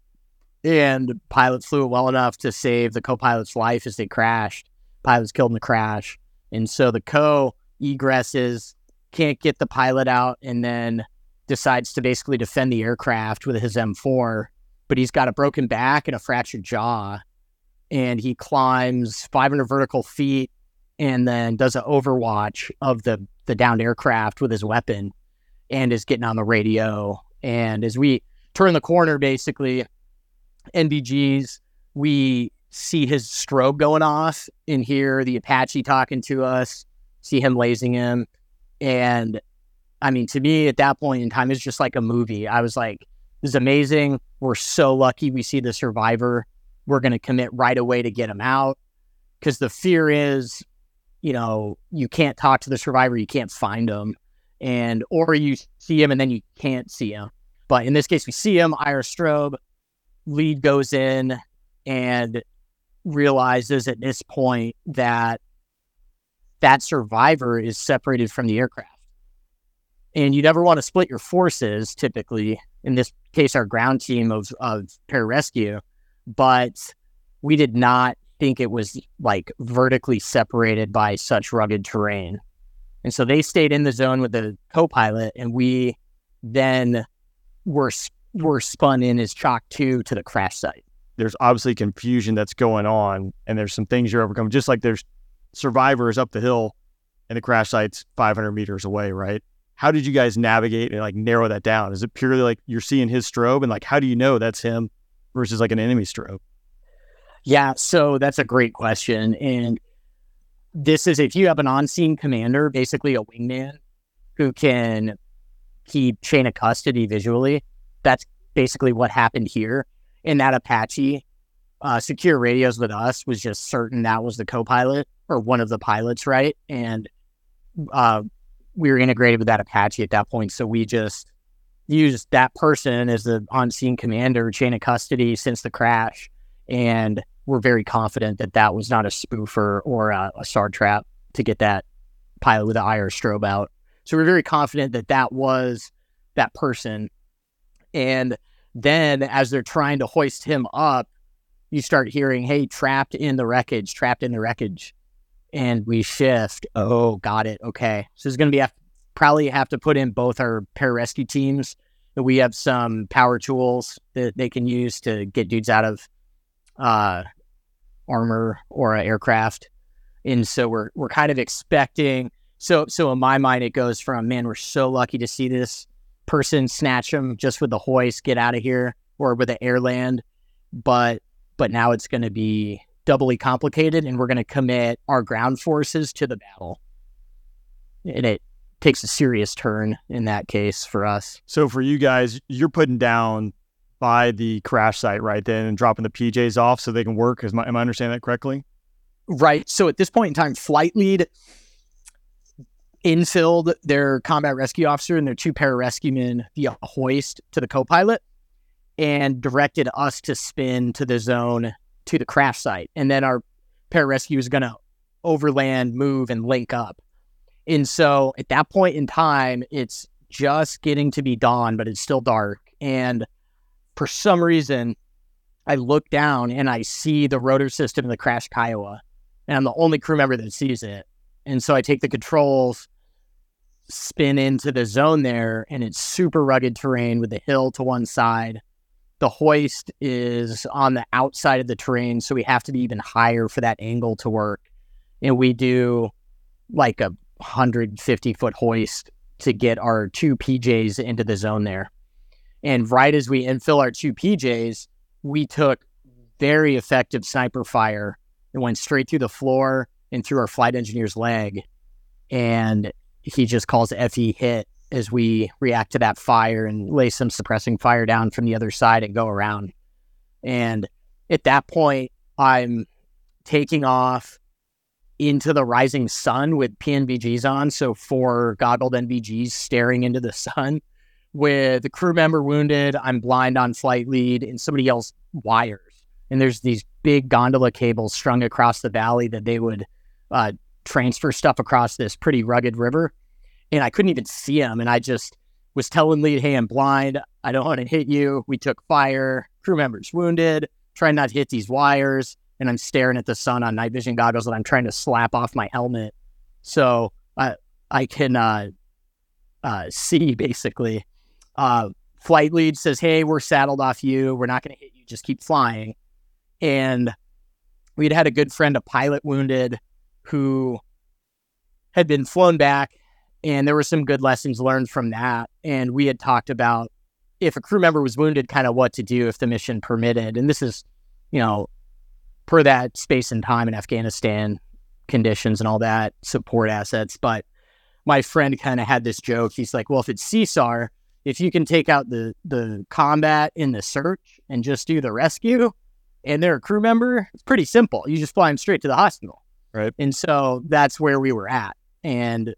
And pilot flew it well enough to save the co pilot's life as they crashed. Pilots killed in the crash. And so the co egresses can't get the pilot out and then decides to basically defend the aircraft with his M4, but he's got a broken back and a fractured jaw. And he climbs 500 vertical feet and then does an overwatch of the, the downed aircraft with his weapon and is getting on the radio. And as we turn the corner, basically, NVGs, we see his strobe going off and hear the Apache talking to us, see him lasing him. And I mean, to me at that point in time, it's just like a movie. I was like, this is amazing. We're so lucky we see the survivor. We're going to commit right away to get him out. Because the fear is, you know, you can't talk to the survivor, you can't find him. And, or you see him and then you can't see him. But in this case, we see him, IR strobe, lead goes in and realizes at this point that that survivor is separated from the aircraft. And you never want to split your forces, typically, in this case, our ground team of, of pararescue. But we did not think it was like vertically separated by such rugged terrain. And so they stayed in the zone with the co pilot, and we then were, were spun in as chalk two to the crash site. There's obviously confusion that's going on, and there's some things you're overcoming, just like there's survivors up the hill and the crash site's 500 meters away, right? How did you guys navigate and like narrow that down? Is it purely like you're seeing his strobe and like how do you know that's him versus like an enemy strobe? Yeah, so that's a great question. And this is if you have an on scene commander, basically a wingman who can keep chain of custody visually, that's basically what happened here. In that Apache, uh, secure radios with us was just certain that was the co-pilot or one of the pilots, right? And uh, we were integrated with that Apache at that point, so we just used that person as the on-scene commander, chain of custody since the crash, and we're very confident that that was not a spoofer or a, a SAR trap to get that pilot with the IR strobe out. So we're very confident that that was that person. And then as they're trying to hoist him up, you start hearing, hey, trapped in the wreckage, trapped in the wreckage. And we shift. Oh, got it. Okay. So it's going to be probably have to put in both our pararescue teams. That We have some power tools that they can use to get dudes out of uh, armor or an aircraft. And so we're we're kind of expecting. So so in my mind, it goes from man, we're so lucky to see this person snatch him just with the hoist, get out of here, or with the air land. But but now it's going to be doubly complicated, and we're going to commit our ground forces to the battle. And it takes a serious turn in that case for us. So for you guys, you're putting down by the crash site right then and dropping the PJs off so they can work. Is my, am I understanding that correctly? Right. So at this point in time, flight lead infilled their combat rescue officer and their two pararescuemen via hoist to the co-pilot and directed us to spin to the zone to the crash site. And then our pararescue is going to overland, move, and link up. And so at that point in time, it's just getting to be dawn, but it's still dark. And for some reason, I look down and I see the rotor system in the crashed Kiowa. And I'm the only crew member that sees it. And so I take the controls spin into the zone there, and it's super rugged terrain with the hill to one side. The hoist is on the outside of the terrain, so we have to be even higher for that angle to work. And we do like a 150 foot hoist to get our two PJs into the zone there. And right as we infill our two PJs, we took very effective sniper fire. It went straight through the floor and through our flight engineer's leg. And he just calls FE hit as we react to that fire and lay some suppressing fire down from the other side and go around. And at that point, I'm taking off into the rising sun with PNVGs on. So four goggled NVGs staring into the [LAUGHS] sun with a crew member wounded. I'm blind on flight lead and somebody else wires. And there's these big gondola cables strung across the valley that they would uh, transfer stuff across this pretty rugged river. And I couldn't even see him. And I just was telling lead, hey, I'm blind. I don't want to hit you. We took fire. Crew members wounded. Trying not to hit these wires. And I'm staring at the sun on night vision goggles that I'm trying to slap off my helmet. So I I can uh, uh, see basically. Uh, flight lead says, hey, we're saddled off you. We're not going to hit you. Just keep flying. And we'd had a good friend, a pilot wounded who had been flown back, and there were some good lessons learned from that. And we had talked about if a crew member was wounded, kind of what to do if the mission permitted. And this is, you know, per that space and time in Afghanistan conditions and all that support assets. But my friend kind of had this joke. He's like, well, if it's CSAR, if you can take out the the combat in the search and just do the rescue, and they're a crew member, it's pretty simple. You just fly them straight to the hospital. Right. And so that's where we were at. And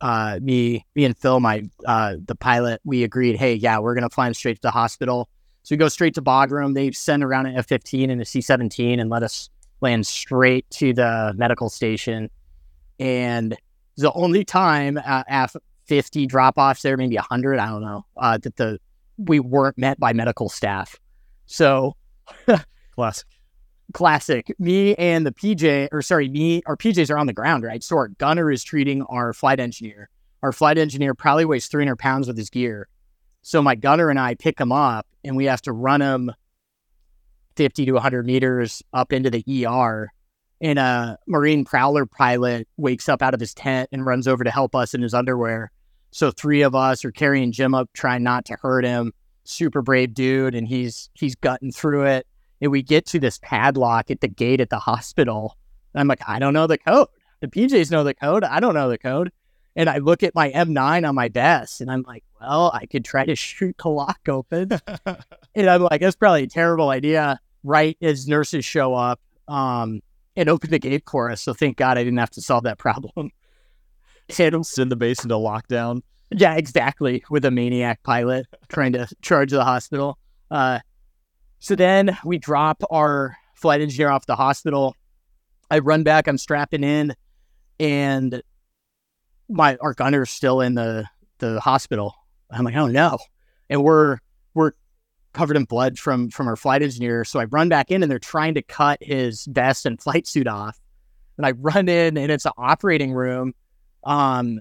uh, me, me and Phil, my uh, the pilot, we agreed, hey, yeah, we're gonna fly him straight to the hospital. So we go straight to Bagram. They send around an F fifteen and a C seventeen and let us land straight to the medical station. And the only time uh, after 50 drop offs there, maybe 100, I don't know, uh, that the we weren't met by medical staff. So [LAUGHS] classic classic. Me and the PJ, or sorry, me, our PJs are on the ground, right? So our gunner is treating our flight engineer. Our flight engineer probably weighs 300 pounds with his gear. So my gunner and I pick him up and we have to run him 50 to 100 meters up into the ER. And a Marine Prowler pilot wakes up out of his tent and runs over to help us in his underwear. So three of us are carrying Jim up, trying not to hurt him. Super brave dude, and he's he's gutting through it and we get to this padlock at the gate at the hospital. And I'm like, I don't know the code. The PJs know the code. I don't know the code. And I look at my M9 on my desk and I'm like, well, I could try to shoot the lock open. [LAUGHS] and I'm like, that's probably a terrible idea. Right as nurses show up um, and open the gate for us. So thank God I didn't have to solve that problem. [LAUGHS] and send the base into lockdown. Yeah, exactly. With a maniac pilot trying to charge the hospital. Uh, so then we drop our flight engineer off the hospital. I run back, I'm strapping in, and my our gunner's still in the the hospital. I'm like, oh no, and we're we're covered in blood from from our flight engineer. So I run back in, and they're trying to cut his vest and flight suit off. And I run in, and it's an operating room, um,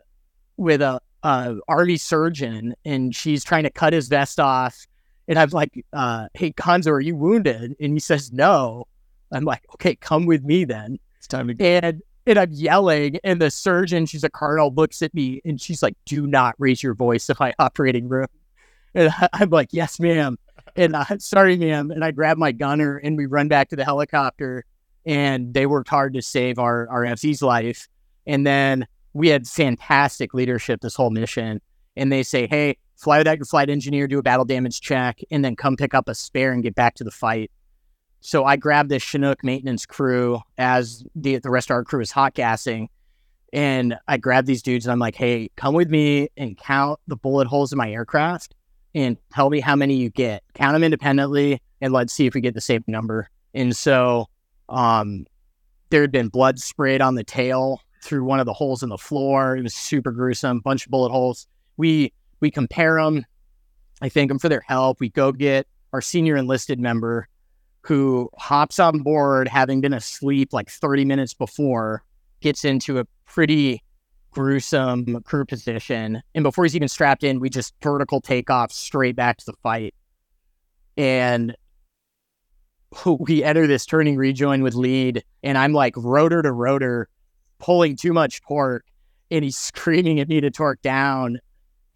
with a, a army surgeon, and she's trying to cut his vest off. And I'm like, uh, "Hey, Gonzo, are you wounded?" And he says, "No." I'm like, "Okay, come with me then." It's time to go. And and I'm yelling, and the surgeon, she's a colonel, looks at me and she's like, "Do not raise your voice in my operating room." And I- [LAUGHS] I'm like, "Yes, ma'am." And uh, [LAUGHS] sorry, ma'am. And I grab my gunner and we run back to the helicopter. And they worked hard to save our our FC's life. And then we had fantastic leadership this whole mission. And they say, "Hey, fly without your flight engineer, do a battle damage check, and then come pick up a spare and get back to the fight." So I grabbed this Chinook maintenance crew as the the rest of our crew is hot gassing. And I grabbed these dudes and I'm like, hey, come with me and count the bullet holes in my aircraft and tell me how many you get. Count them independently and let's see if we get the same number. And so um, there had been blood sprayed on the tail through one of the holes in the floor. It was super gruesome, bunch of bullet holes. We we compare them. I thank them for their help. We go get our senior enlisted member who hops on board having been asleep like 30 minutes before, gets into a pretty gruesome crew position. And before he's even strapped in, we just vertical take off straight back to the fight. And [LAUGHS] we enter this turning rejoin with lead, and I'm like rotor to rotor, pulling too much torque, and he's [LAUGHS] screaming at me to torque down.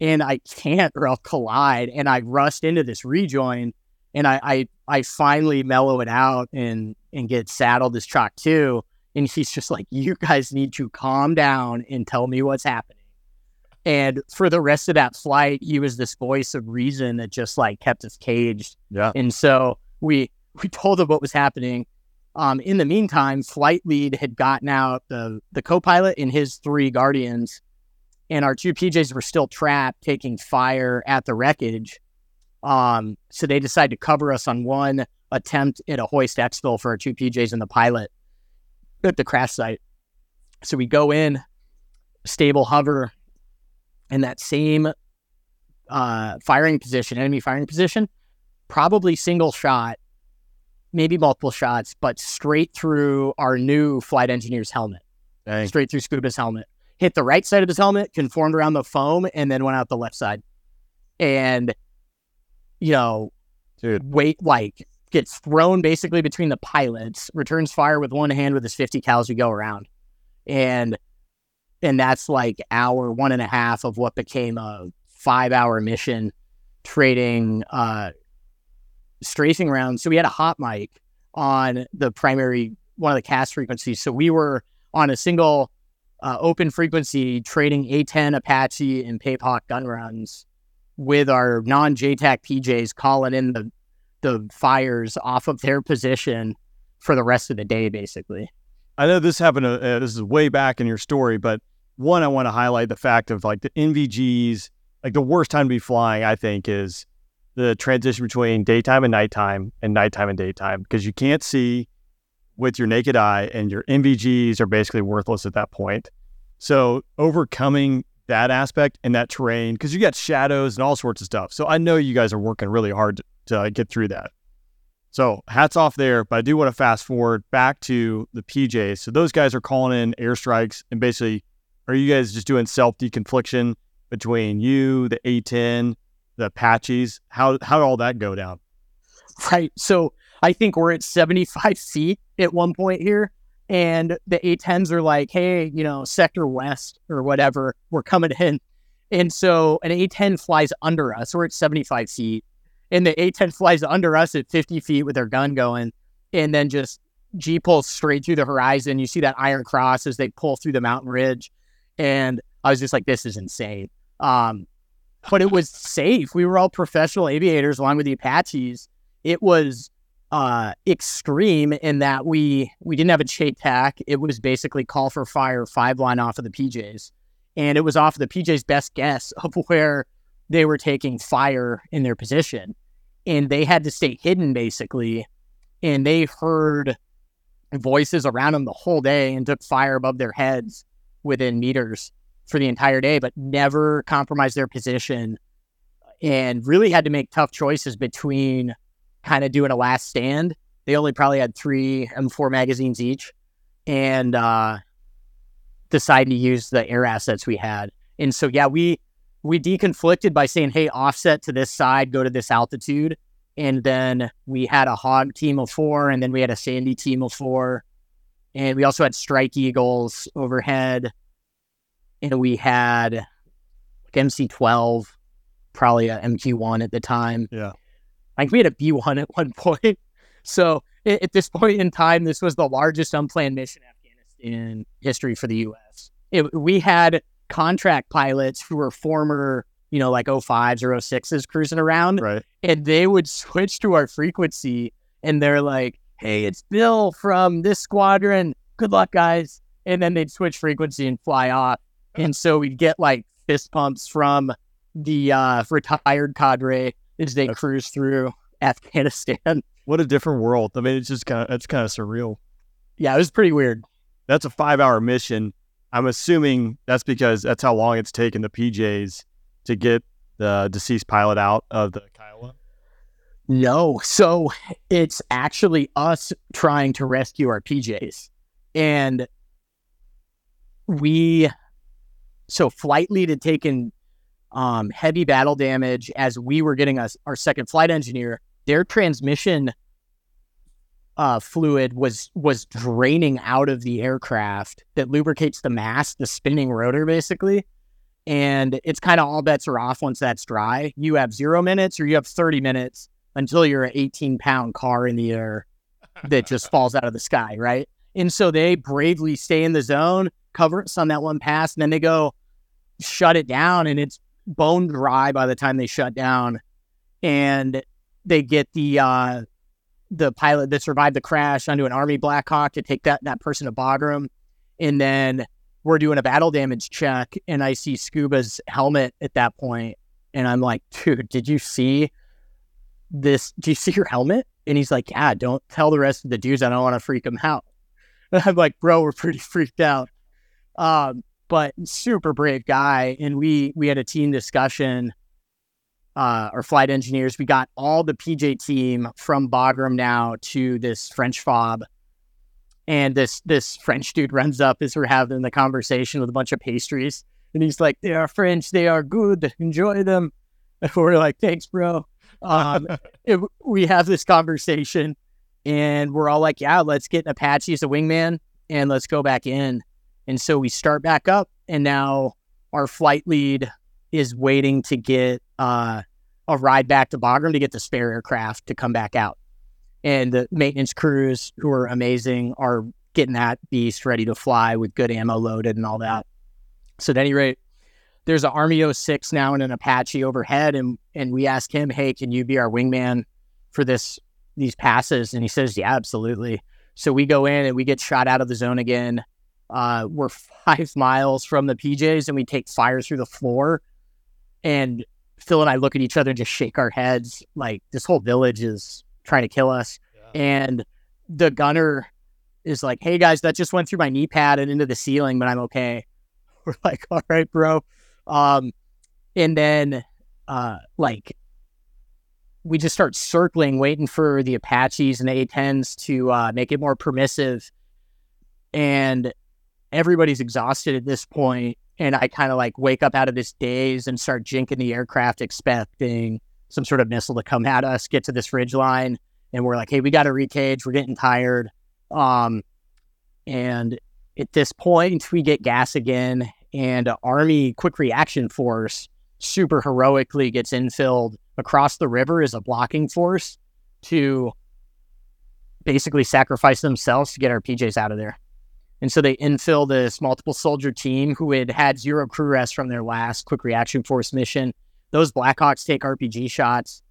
And I can't, or I'll collide. And I rust into this rejoin and I, I I finally mellow it out and and get saddled as Chalk two, and he's just like, "You guys need to calm down and tell me what's happening." And for the rest of that flight, he was this voice of reason that just like kept us caged. Yeah. And so we we told him what was happening. Um, in the meantime, flight lead had gotten out the the co-pilot and his three guardians, and our two PJs were still trapped, taking fire at the wreckage. Um, so they decided to cover us on one attempt at a hoist exfil for our two PJs and the pilot at the crash site. So we go in, stable hover, in that same uh, firing position, enemy firing position, probably single shot, maybe multiple shots, but straight through our new flight engineer's helmet, Dang. straight through Scuba's helmet. Hit the right side of his helmet, conformed around the foam, and then went out the left side. And you know, Dude. wait, like gets thrown basically between the pilots, returns fire with one hand with his 50 cal as we go around. And and that's like hour one and a half of what became a five hour mission trading uh strafing around. So we had a hot mic on the primary one of the cast frequencies. So we were on a single uh, open frequency trading A10 Apache and Pave Hawk gun runs with our non JTAC PJs calling in the the fires off of their position for the rest of the day, basically. I know this happened. Uh, uh, this is way back in your story, but one, I want to highlight the fact of like the NVGs. Like the worst time to be flying, I think, is the transition between daytime and nighttime, and nighttime and daytime, because you can't see with your naked eye, and your NVGs are basically worthless at that point. So overcoming that aspect and that terrain, because you got shadows and all sorts of stuff. So I know you guys are working really hard to, to get through that. So hats off there, but I do want to fast forward back to the PJs. So those guys are calling in airstrikes and basically, are you guys just doing self deconfliction between you, the A10, the Apaches? How how did all that go down? Right. So I think we're at 75 feet at one point here. And the A10s are like, hey, you know, sector west or whatever, we're coming in. And so an A10 flies under us. We're at 75 feet. And the A10 flies under us at 50 feet with their gun going. And then just G pulls straight through the horizon. You see that iron cross as they pull through the mountain ridge. And I was just like, this is insane. Um, but it was safe. We were all professional aviators along with the Apaches. It was uh, extreme in that we we didn't have a JTAC. It was basically call for fire, five line off of the PJs, and it was off of the PJs' best guess [LAUGHS] of where they were taking fire in their position, and they had to stay hidden basically, and they heard voices around them the whole day and took fire above their heads within meters for the entire day, but never compromised their position and really had to make tough choices between kind of doing a last stand. They only probably had three M4 magazines each and uh, deciding to use the air assets we had. And so, yeah, we we deconflicted by saying, hey, offset to this side, go to this altitude. And then we had a hog team of four, and then we had a sandy team of four. And we also had strike eagles overhead. And we had like MC12, probably a MQ1 at the time. Yeah. Think we had a B1 at one point. [LAUGHS] So at, at this point in time, this was the largest unplanned mission in Afghanistan history for the U.S. It, we had contract pilots who were former, you know, like 05s or 06s cruising around, Right. and they would switch to our frequency and they're like, hey, it's Bill from this squadron. Good luck, guys. And then they'd switch frequency and fly off. And so we'd get like fist pumps from the uh, retired cadre as they That's- cruise through Afghanistan. [LAUGHS] What a different world. I mean, it's just kind of it's kind of surreal. yeah, it was pretty weird. That's a five hour mission. I'm assuming that's because that's how long it's taken the PJs to get the deceased pilot out of the Kiowa. No. So it's actually us trying to rescue our PJs. And we, so flight lead had taken um, heavy battle damage as we were getting us our second flight engineer. Their transmission uh, fluid was was draining out of the aircraft that lubricates the mast, the spinning rotor, basically. And it's kind of all bets are off once that's dry. You have zero minutes or you have 30 minutes until you're an 18 pound car in the air that just [LAUGHS] falls out of the sky, right? And so they bravely stay in the zone, cover us on that one pass, and then they go shut it down, and it's bone dry by the time they shut down. And they get the uh, the pilot that survived the crash onto an Army Blackhawk to take that that person to Bagram, and then we're doing a battle damage check, and I see Scuba's helmet at that point, and I'm like, dude, did you see this? Do you see your helmet? And he's like, yeah, don't tell the rest of the dudes. I don't want to freak them out. And [LAUGHS] I'm like, bro, we're pretty freaked out. Um, but super brave guy. And we we had a team discussion. Uh, our flight engineers, we got all the PJ team from Bagram now to this French fob. And this this French dude runs up as we're having the conversation with a bunch of pastries. And he's like, They are French, they are good, enjoy them. And we're like, Thanks, bro. Um, [LAUGHS] it, we have this conversation and we're all like, yeah, let's get an Apache as a wingman and let's go back in. And so we start back up, and now our flight lead is waiting to get uh, a ride back to Bagram to get the spare aircraft to come back out. And the maintenance crews, who are amazing, are getting that beast ready to fly with good ammo loaded and all that. So, at any rate, there's an Army 06 now and an Apache overhead, and and we ask him, "Hey, can you be our wingman for this these passes?" And he says, "Yeah, absolutely." So we go in and we get shot out of the zone again. Uh, we're five [LAUGHS] miles from the PJs, and we take fire through the floor. And Phil and I look at each other and just shake our heads, like this whole village is trying to kill us. And the gunner is like, "Hey guys, that just went through my knee pad and into the ceiling, but I'm okay." [LAUGHS] We're like, "All right, bro." Um, and then, uh, like, we just start circling, waiting for the Apaches and the A10s to uh, make it more permissive. And everybody's exhausted at this point, And I kind of like wake up out of this daze and start jinking the aircraft, expecting some sort of missile to come at us, get to this ridge line. And we're like, hey, we got to recage. We're getting tired. Um, and at this point, we get gas again, and Army Quick Reaction Force super heroically gets infilled across the river as a blocking force to basically sacrifice themselves to get our PJs out of there. And so they infill this multiple soldier team who had had zero crew rest from their last Quick Reaction Force mission. Those Blackhawks take RPG shots,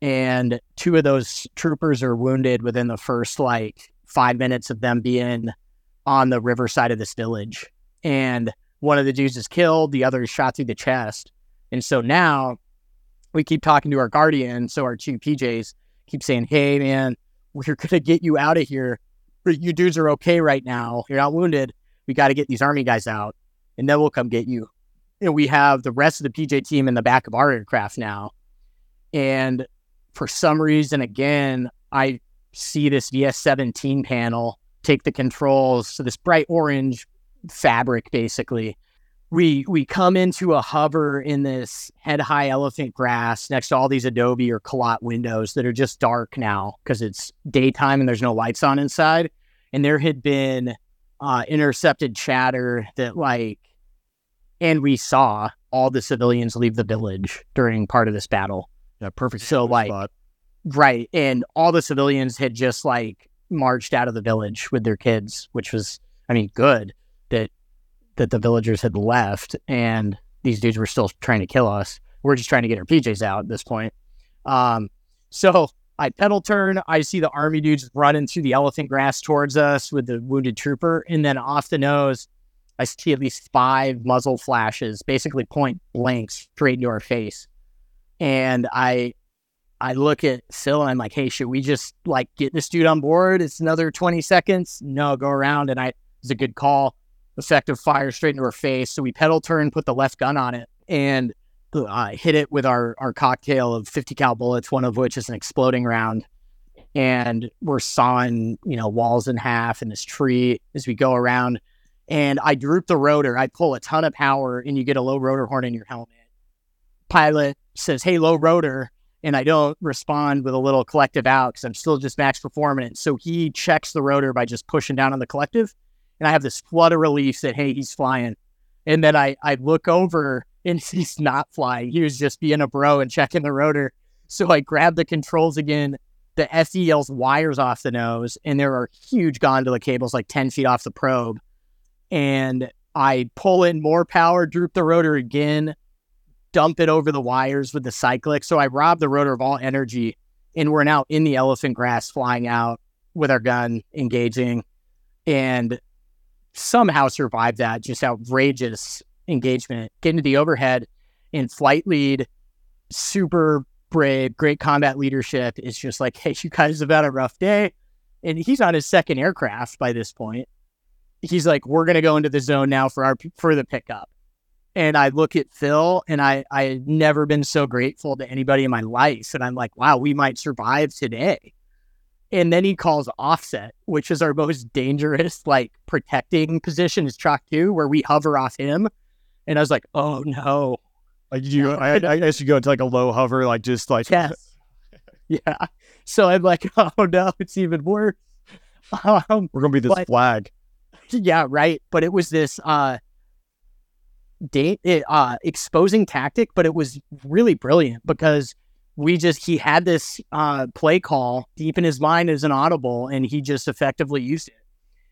and two of those troopers are wounded within the first like five minutes of them being on the riverside of this village. And one of the dudes is killed, the other is shot through the chest. And so now we keep talking to our guardian. So our two PJs keep saying, Hey, man, we're going to get you out of here. You dudes are okay right now. You're not wounded. We got to get these army guys out. and then we'll come get you. And we have the rest of the PJ team in the back of our aircraft now. And for some reason, again, I see this VS 17 panel take the controls. So this bright orange fabric, basically. We we come into a hover in this head high elephant grass next to all these Adobe or Calot windows that are just dark now because it's daytime and there's no lights on inside. And there had been uh, intercepted chatter that like, and we saw all the civilians leave the village during part of this battle. Yeah, perfect. So, like, spot. Right. And all the civilians had just like marched out of the village with their kids, which was, I mean, good that that the villagers had left and these dudes were still trying to kill us. We're just trying to get our PJs out at this point. Um, so I pedal turn. I see the army dudes running through the elephant grass towards us with the wounded trooper. And then off the nose, I see at least five muzzle flashes, basically point blank straight into our face. And I I look at Phil and I'm like, hey, should we just like get this dude on board? It's another 20 seconds. No, go around. And I it's a good call. Effective fire straight into her face. So we pedal turn, put the left gun on it, and uh, hit it with our our cocktail of 50 cal bullets, one of which is an exploding round. And we're sawing, you know, walls in half in this tree as we go around. And I droop the rotor. I pull a ton of power, and you get a low rotor horn in your helmet. Pilot says, "Hey, low rotor." and I don't respond with a little collective out because I'm still just max performing it. So he checks the rotor by just pushing down on the collective. And I have this flood of relief that, hey, he's flying. And then I, I look over and [LAUGHS] he's not flying. He was just being a bro and checking the rotor. So I grab the controls again. The SE yells wires off the nose, and there are huge gondola cables like 10 feet off the probe. And I pull in more power, droop the rotor again, dump it over the wires with the cyclic. So I rob the rotor of all energy, and we're now in the elephant grass, flying out with our gun, engaging, and somehow survive that just outrageous engagement. Get into the overhead in flight lead, super brave, great combat leadership. It's just like, hey, you guys have had a rough day. And he's on his second aircraft by this point. He's like, we're gonna go into the zone now for our for the pickup and I look at Phil and I I had never been so grateful to anybody in my life. And I'm like, wow, we might survive today. And then he calls offset, which is our most dangerous, like protecting position is track two, where we hover off him. And I was like, oh no. Like you, I, I guess you go into like a low hover, like just like Yes. [LAUGHS] yeah. So I'm like, [LAUGHS] oh no, it's even worse. Um, we're gonna be this But- flag. yeah, right. But it was this uh date uh exposing tactic, but it was really brilliant because we just he had this uh play call deep in his mind as an audible and he just effectively used it.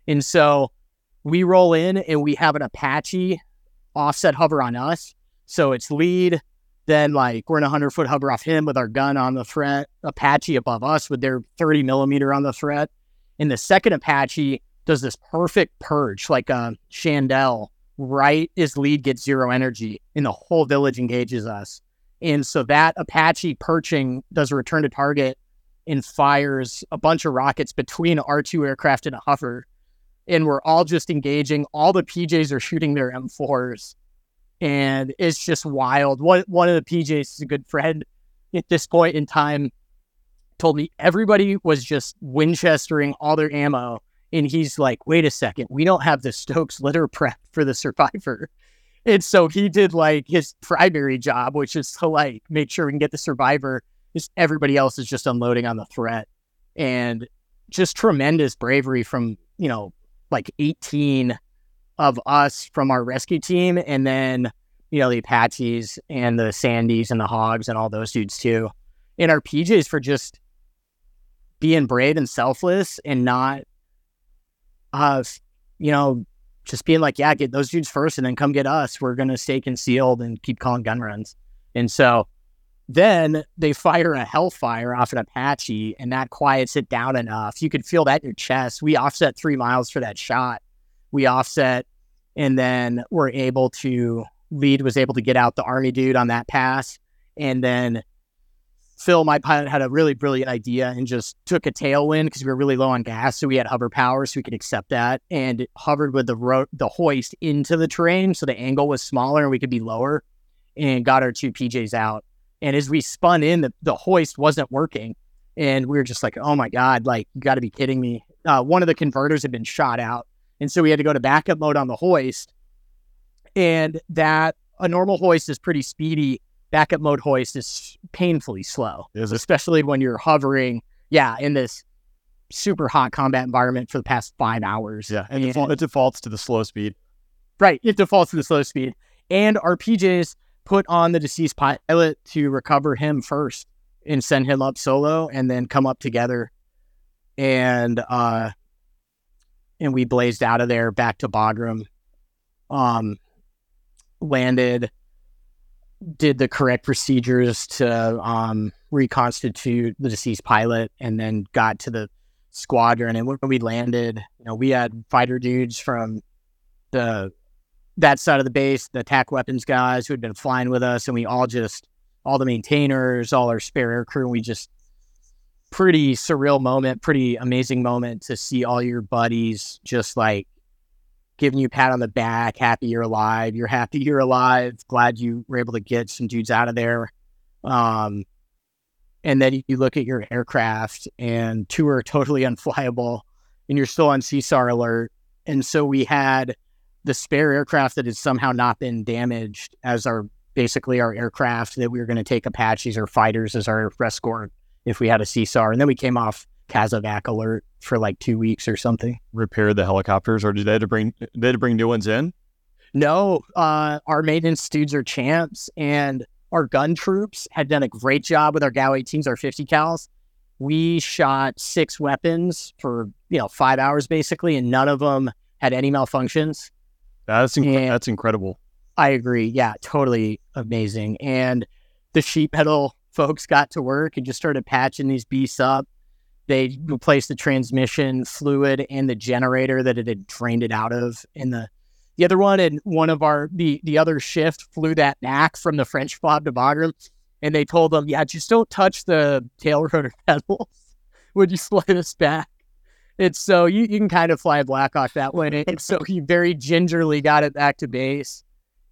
And so we roll in and we have an Apache offset hover on us. So it's lead, then like we're in a hundred foot hover off him with our gun on the threat, Apache above us with their 30 millimeter on the threat. And the second Apache does this perfect perch, like a chandelle, right as lead gets zero energy, and the whole village engages us. And so that Apache perching does a return to target and fires a bunch of rockets between R two aircraft and a hover. And we're all just engaging. All the PJs are shooting their M4s. And it's just wild. One one of the PJs is a good friend at this point in time told me everybody was just Winchestering all their ammo. And he's like, wait a second, we don't have the Stokes litter prep for the survivor. And so he did like his primary job, which is to like make sure we can get the survivor. Just everybody else is just unloading on the threat. And just tremendous bravery from, you know, like 18 of us from our rescue team. And then, you know, the Apaches and the Sandys and the Hogs and all those dudes too. And our PJs for just being brave and selfless and not uh you know just being like yeah get those dudes first and then come get us. We're gonna stay concealed and keep calling gun runs. And so then they fire a hellfire off an apache and that quiets it down enough. You could feel that in your chest. We offset three miles for that shot. We offset and then we're able to lead was able to get out the army dude on that pass and then Phil, my pilot, had a really brilliant idea and just took a tailwind because we were really low on gas, so we had hover power, so we could accept that, and hovered with the ro- the hoist into the terrain, so the angle was smaller and we could be lower, and got our two PJs out. And as we spun in, the, the hoist wasn't working, and we were just like, "Oh my god! Like you got to be kidding me!" Uh, one of the converters had been shot out, and so we had to go to backup mode on the hoist, and that a normal hoist is pretty speedy backup mode hoist is painfully slow, especially when you're hovering, yeah, in this super hot combat environment for the past five hours. Yeah, and And- default, it defaults to the slow speed. right, it defaults to the slow speed. And our PJs put on the deceased pilot to recover him first and send him up solo and then come up together. And uh and we blazed out of there back to Bagram. Um landed did the correct procedures to um reconstitute the deceased pilot and then got to the squadron. And when we landed, you know, we had fighter dudes from the that side of the base, the attack weapons guys who had been flying with us, and we all just all the maintainers, all our spare air crew, we just pretty surreal moment, pretty amazing moment to see all your buddies just like giving you a pat on the back, happy you're alive, you're happy you're alive, glad you were able to get some dudes out of there. Um, and then you look at your aircraft, and two are totally [LAUGHS] unflyable, and you're still on CSAR alert. And so we had the spare aircraft that had somehow not been damaged as our basically our aircraft that we were going to take Apaches or fighters as our escort if we had a CSAR. And then we came off Kazovac alert for like two weeks or something. Repair the helicopters, or did they have to bring they had to bring new ones in? No, uh, our maintenance dudes are champs, and our gun troops had done a great job with our GAU 18s, our 50 cals. We shot six weapons for you know five hours basically, and none of them had any malfunctions. That's inc- that's incredible. I agree. Yeah, totally amazing. And the sheet metal folks got to work and just started patching these beasts up. They replaced the transmission fluid and the generator that it had drained it out of. And the the other one and one of our the the other shift flew that knack from the French FOB to Bagram. And they told them, yeah, just don't touch the tail rotor [LAUGHS] pedals. Would you fly this back? It's so you, you can kind of fly Blackhawk that way. And so he very gingerly got it back to base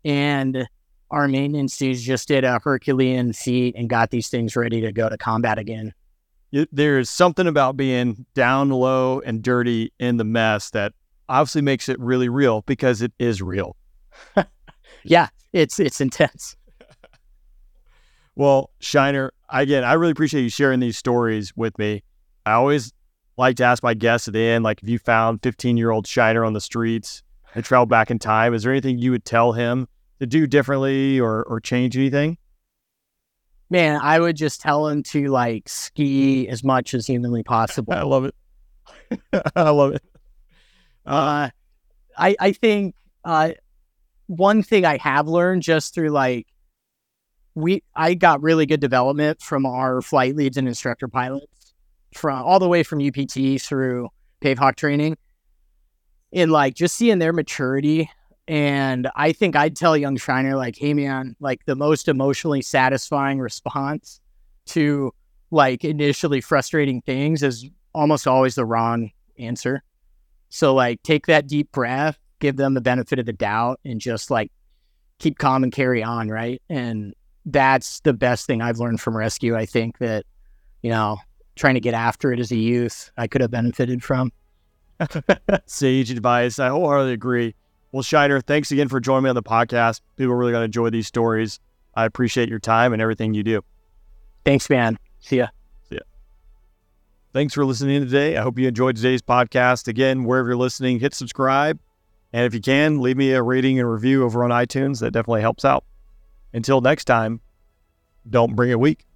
and our maintenance dudes just did a Herculean feat and got these things ready to go to combat again. You, there's something about being down low and dirty in the mess that obviously makes it really real because it is real. [LAUGHS] Yeah, it's it's intense. Well, Shiner, again, I really appreciate you sharing these stories with me. I always like to ask my guests at the end, like if you found 15 year old Shiner on the streets and traveled back in time, is there anything you would tell him to do differently or, or change anything? Man, I would just tell him to like ski as much as humanly possible. I love it. [LAUGHS] I love it. Uh, I I think uh, one thing I have learned just through like we I got really good development from our flight leads and instructor pilots from all the way from UPT through Pave Hawk training, and like just seeing their maturity. And I think I'd tell young Shiner like, hey man, like the most emotionally satisfying response to like initially frustrating things is almost always the wrong answer. So like take that deep breath, give them the benefit of the doubt and just like keep calm and carry on, right? And that's the best thing I've learned from rescue. I think that, you know, trying to get after it as a youth, I could have benefited from. [LAUGHS] Sage advice. I wholeheartedly agree. Well, Shiner, thanks again for joining me on the podcast. People are really going to enjoy these stories. I appreciate your time and everything you do. Thanks, man. See ya. See ya. Thanks for listening today. I hope you enjoyed today's podcast. Again, wherever you're listening, hit subscribe. And if you can, leave me a rating and review over on iTunes. That definitely helps out. Until next time, don't bring it weak.